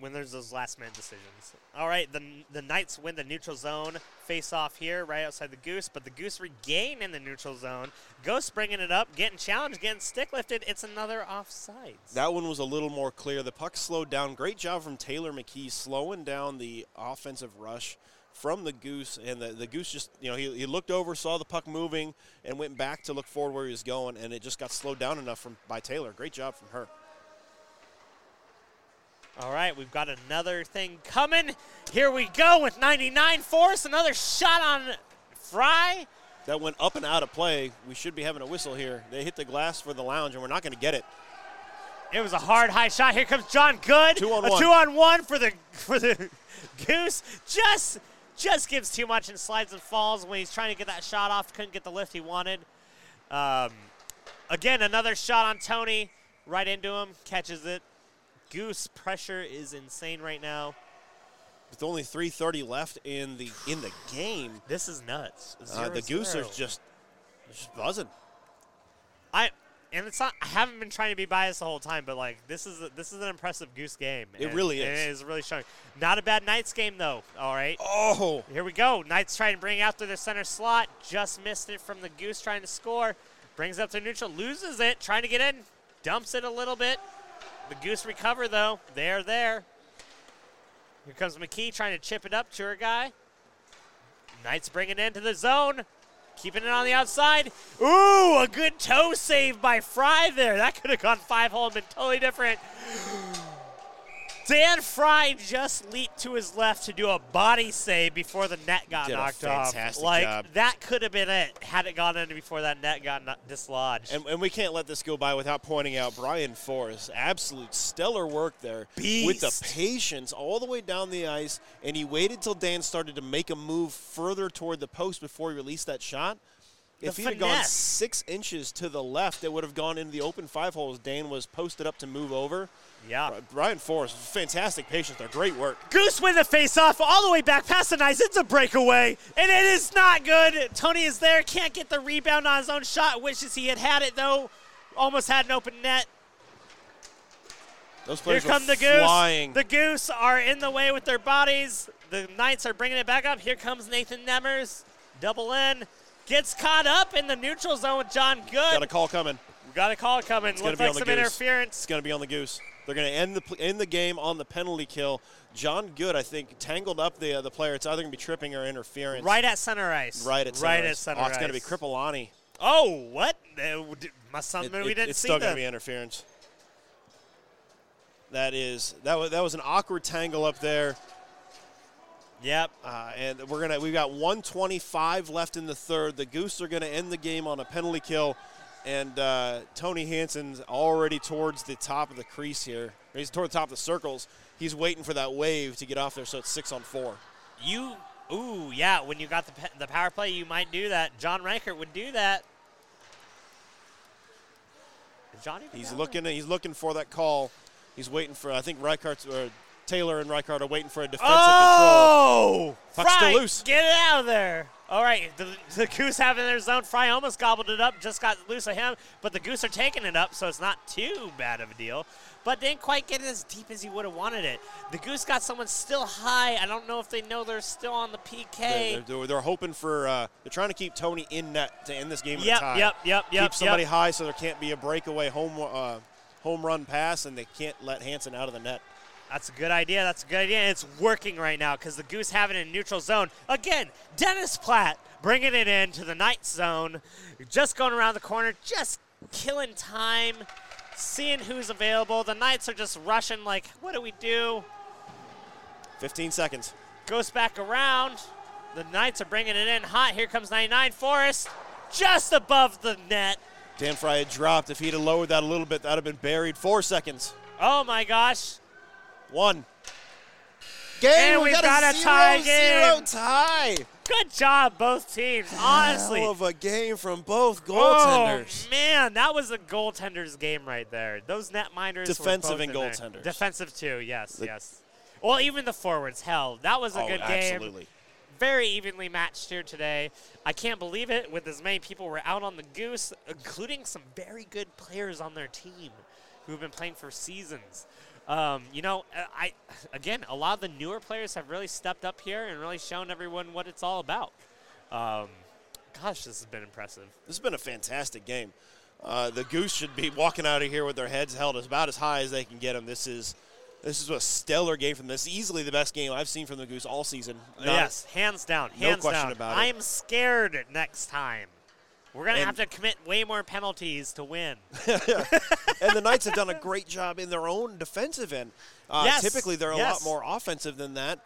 when there's those last minute decisions. All right, the the Knights win the neutral zone face off here right outside the Goose, but the Goose regain in the neutral zone. Ghost bringing it up, getting challenged, getting stick lifted. It's another offsides. That one was a little more clear. The puck slowed down. Great job from Taylor McKee slowing down the offensive rush from the Goose. And the, the Goose just, you know, he, he looked over, saw the puck moving, and went back to look forward where he was going, and it just got slowed down enough from by Taylor. Great job from her. All right, we've got another thing coming. Here we go with 99 Forrest. Another shot on Fry. That went up and out of play. We should be having a whistle here. They hit the glass for the lounge, and we're not going to get it. It was a hard high shot. Here comes John Good. Two on a one. two on one for the for the Goose. Just just gives too much and slides and falls when he's trying to get that shot off. Couldn't get the lift he wanted. Um, again, another shot on Tony. Right into him. Catches it. Goose pressure is insane right now. With only 3:30 left in the in the game, This is nuts. uh, the Zero, Goose zero. are just just buzzing. I and it's not. I haven't been trying to be biased the whole time, but like this is a, this is an impressive Goose game. It and- really is. It is really showing. Not a bad Knights game though. All right. Oh, Here we go. Knights trying to bring out to their center slot. Just missed it from the Goose trying to score. Brings up to neutral. Loses it. Trying to get in. Dumps it a little bit. The Goose recover though. They're there. Here comes McKee trying to chip it up to her guy. Knights bring it into the zone. Keeping it on the outside. Ooh, a good toe save by Fry there. That could have gone five hole and been totally different. Dan Fry just leaped to his left to do a body save before the net got Did knocked off. Like job. that could have been it had it gone in before that net got dislodged. and, and we can't let this go by without pointing out Brian Forrest. Absolute stellar work there with the patience all the way down the ice, and he waited till Dan started to make a move further toward the post before he released that shot. The If he'd have gone six inches to the left, it would have gone into the open five holes. Dan was posted up to move over. Yeah. Brian Forrest, fantastic patience there. Great work. Goose win the face-off all the way back past the Knights. It's a breakaway, and it is not good. Tony is there, can't get the rebound on his own shot. Wishes he had had it though. Almost had an open net. Those players Here come the Goose. The Goose are in the way with their bodies. The Knights are bringing it back up. Here comes Nathan Nemers. Double in. Gets caught up in the neutral zone with John Good. Got a call coming. we got a call coming. It's Looks like some Goose. interference. It's going to be on the Goose. They're going to end the end the game on the penalty kill. John Good, I think, tangled up the uh, the player. It's either going to be tripping or interference. Right at center ice. Right at center right ice. at center Oh, it's going to be ice. Kripalani. Oh, what? Must something It- we didn't it's see. It's still going to be interference. That is that was that was an awkward tangle up there, Yep. uh, and we're gonna we've got 125 left in the third. The Goose are going to end the game on a penalty kill, and uh, Tony Hansen's already towards the top of the crease here. He's toward the top of the circles. He's waiting for that wave to get off there, so it's six on four. You, ooh, yeah. When you got the the power play, you might do that. John Reichert would do that. Johnny? He's looking. He's looking for that call. He's waiting for. I think Reichert or Taylor and Reichert are waiting for a defensive control. Oh, Puck's still loose. Get it out of there. All right, the, the Goose having their zone. Fry almost gobbled it up, just got loose of him, but the Goose are taking it up, so it's not too bad of a deal. But didn't quite get it as deep as he would have wanted it. The Goose got someone still high. I don't know if they know they're still on the PK. They're, they're, they're hoping for. Uh, they're trying to keep Tony in net to end this game in a Yep, tie. yep, yep, yep, Keep somebody yep. high so there can't be a breakaway home uh, home run pass, and they can't let Hansen out of the net. That's a good idea. That's a good idea. And it's working right now because the Goose have it in neutral zone. Again, Dennis Platt bringing it into the Knight zone. Just going around the corner, just killing time, seeing who's available. The Knights are just rushing like, what do we do? 15 seconds. Goes back around. The Knights are bringing it in hot. Here comes 99 Forrest, just above the net. Dan Fry had dropped. If he'd have lowered that a little bit, that'd have been buried. Four seconds. Oh my gosh. One. Game. And we we've got, got a zero, tie zero game. tie. Good job, both teams. Honestly. Hell of a game from both goaltenders. Oh goaltenders. man, that was a goaltender's game right there. Those net miners, were Defensive and goaltenders. Defensive too, yes, The- yes. Well, even the forwards. Hell, that was a oh, good game. absolutely. Very evenly matched here today. I can't believe it. With as many people were out on the goose, including some very good players on their team who have been playing for seasons. Um, you know, uh, I again, a lot of the newer players have really stepped up here and really shown everyone what it's all about. Um, gosh, this has been impressive. This has been a fantastic game. Uh, the Goose should be walking out of here with their heads held as about as high as they can get them. This is this is a stellar game from this. Easily the best game I've seen from the Goose all season. Not- yes, hands down. no Hands question down. about it. I'm scared next time We're gonna have to commit way more penalties to win. and the Knights have done a great job in their own defensive end. Uh, Yes, Typically, they're a yes. lot more offensive than that,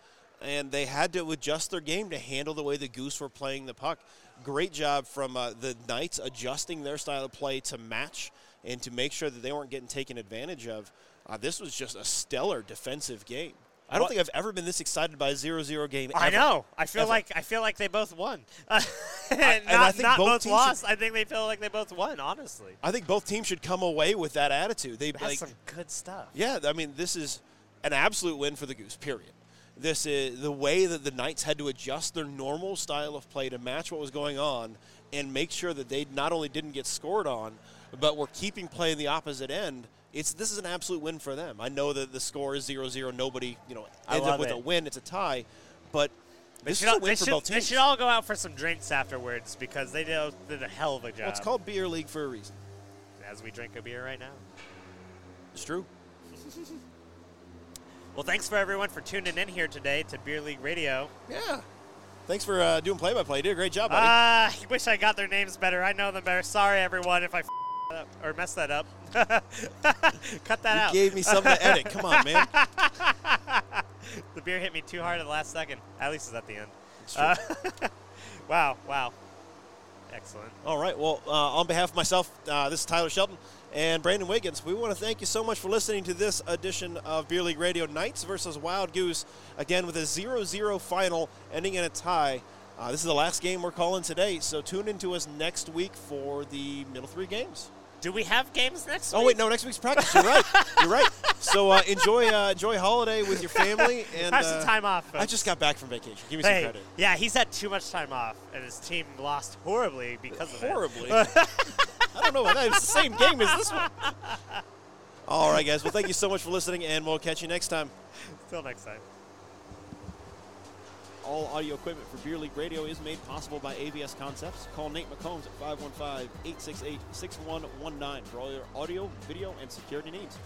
and they had to adjust their game to handle the way the Goose were playing the puck. Great job from uh, the Knights adjusting their style of play to match and to make sure that they weren't getting taken advantage of. Uh, this was just a stellar defensive game. I don't What- think I've ever been this excited by a 0-0 game. I know. I feel Ever. like I feel like they both won. and and not, I think not both both, lost. I think they feel like they both won. Honestly, I think both teams should come away with that attitude. They that's like, some good stuff. Yeah, I mean, this is an absolute win for the Goose, period. This is the way that the Knights had to adjust their normal style of play to match what was going on and make sure that they not only didn't get scored on, but were keeping play in the opposite end. It's this is an absolute win for them. I know that the score is 0-0. Nobody, you know, ends up with it. a win. It's a tie, but They this should, is a all, win they, for should, both they should all go out for some drinks afterwards because they did, did a hell of a job. well, it's called beer league for a reason. as we drink a beer right now. It's true. Well, thanks for everyone for tuning in here today to Beer League Radio. Yeah. Thanks for uh, doing play-by-play. You did a great job, buddy. Ah, I wish I got their names better. I know them better. Sorry, everyone, if I f- up or messed that up. Cut that out. you out. gave me something to edit. Come on, man. the beer hit me too hard at the last second. At least it's at the end. Uh, wow, wow. Excellent. All right. Well, uh, on behalf of myself, uh, this is Tyler Shelton and Brandon Wiggins. We want to thank you so much for listening to this edition of Beer League Radio Knights versus Wild Goose. Again, with a 0 0 final ending in a tie. Uh, this is the last game we're calling today, so tune into us next week for the middle three games. Do we have games next week? Oh week? wait, no, next week's practice. You're right. You're right. So uh, enjoy uh, enjoy holiday with your family and Have uh, some time off. I just got back from vacation. Give me some credit. yeah, he's had too much time off, and his team lost horribly because of Horribly. it. Horribly. I don't know about that. It's the same game as this one. All right, guys. Well, thank you so much for listening, and we'll catch you next time. Till next time. All audio equipment for Beer League Radio is made possible by AVS Concepts. Call Nate McCombs at 515 868 6119 for all your audio, video, and security needs.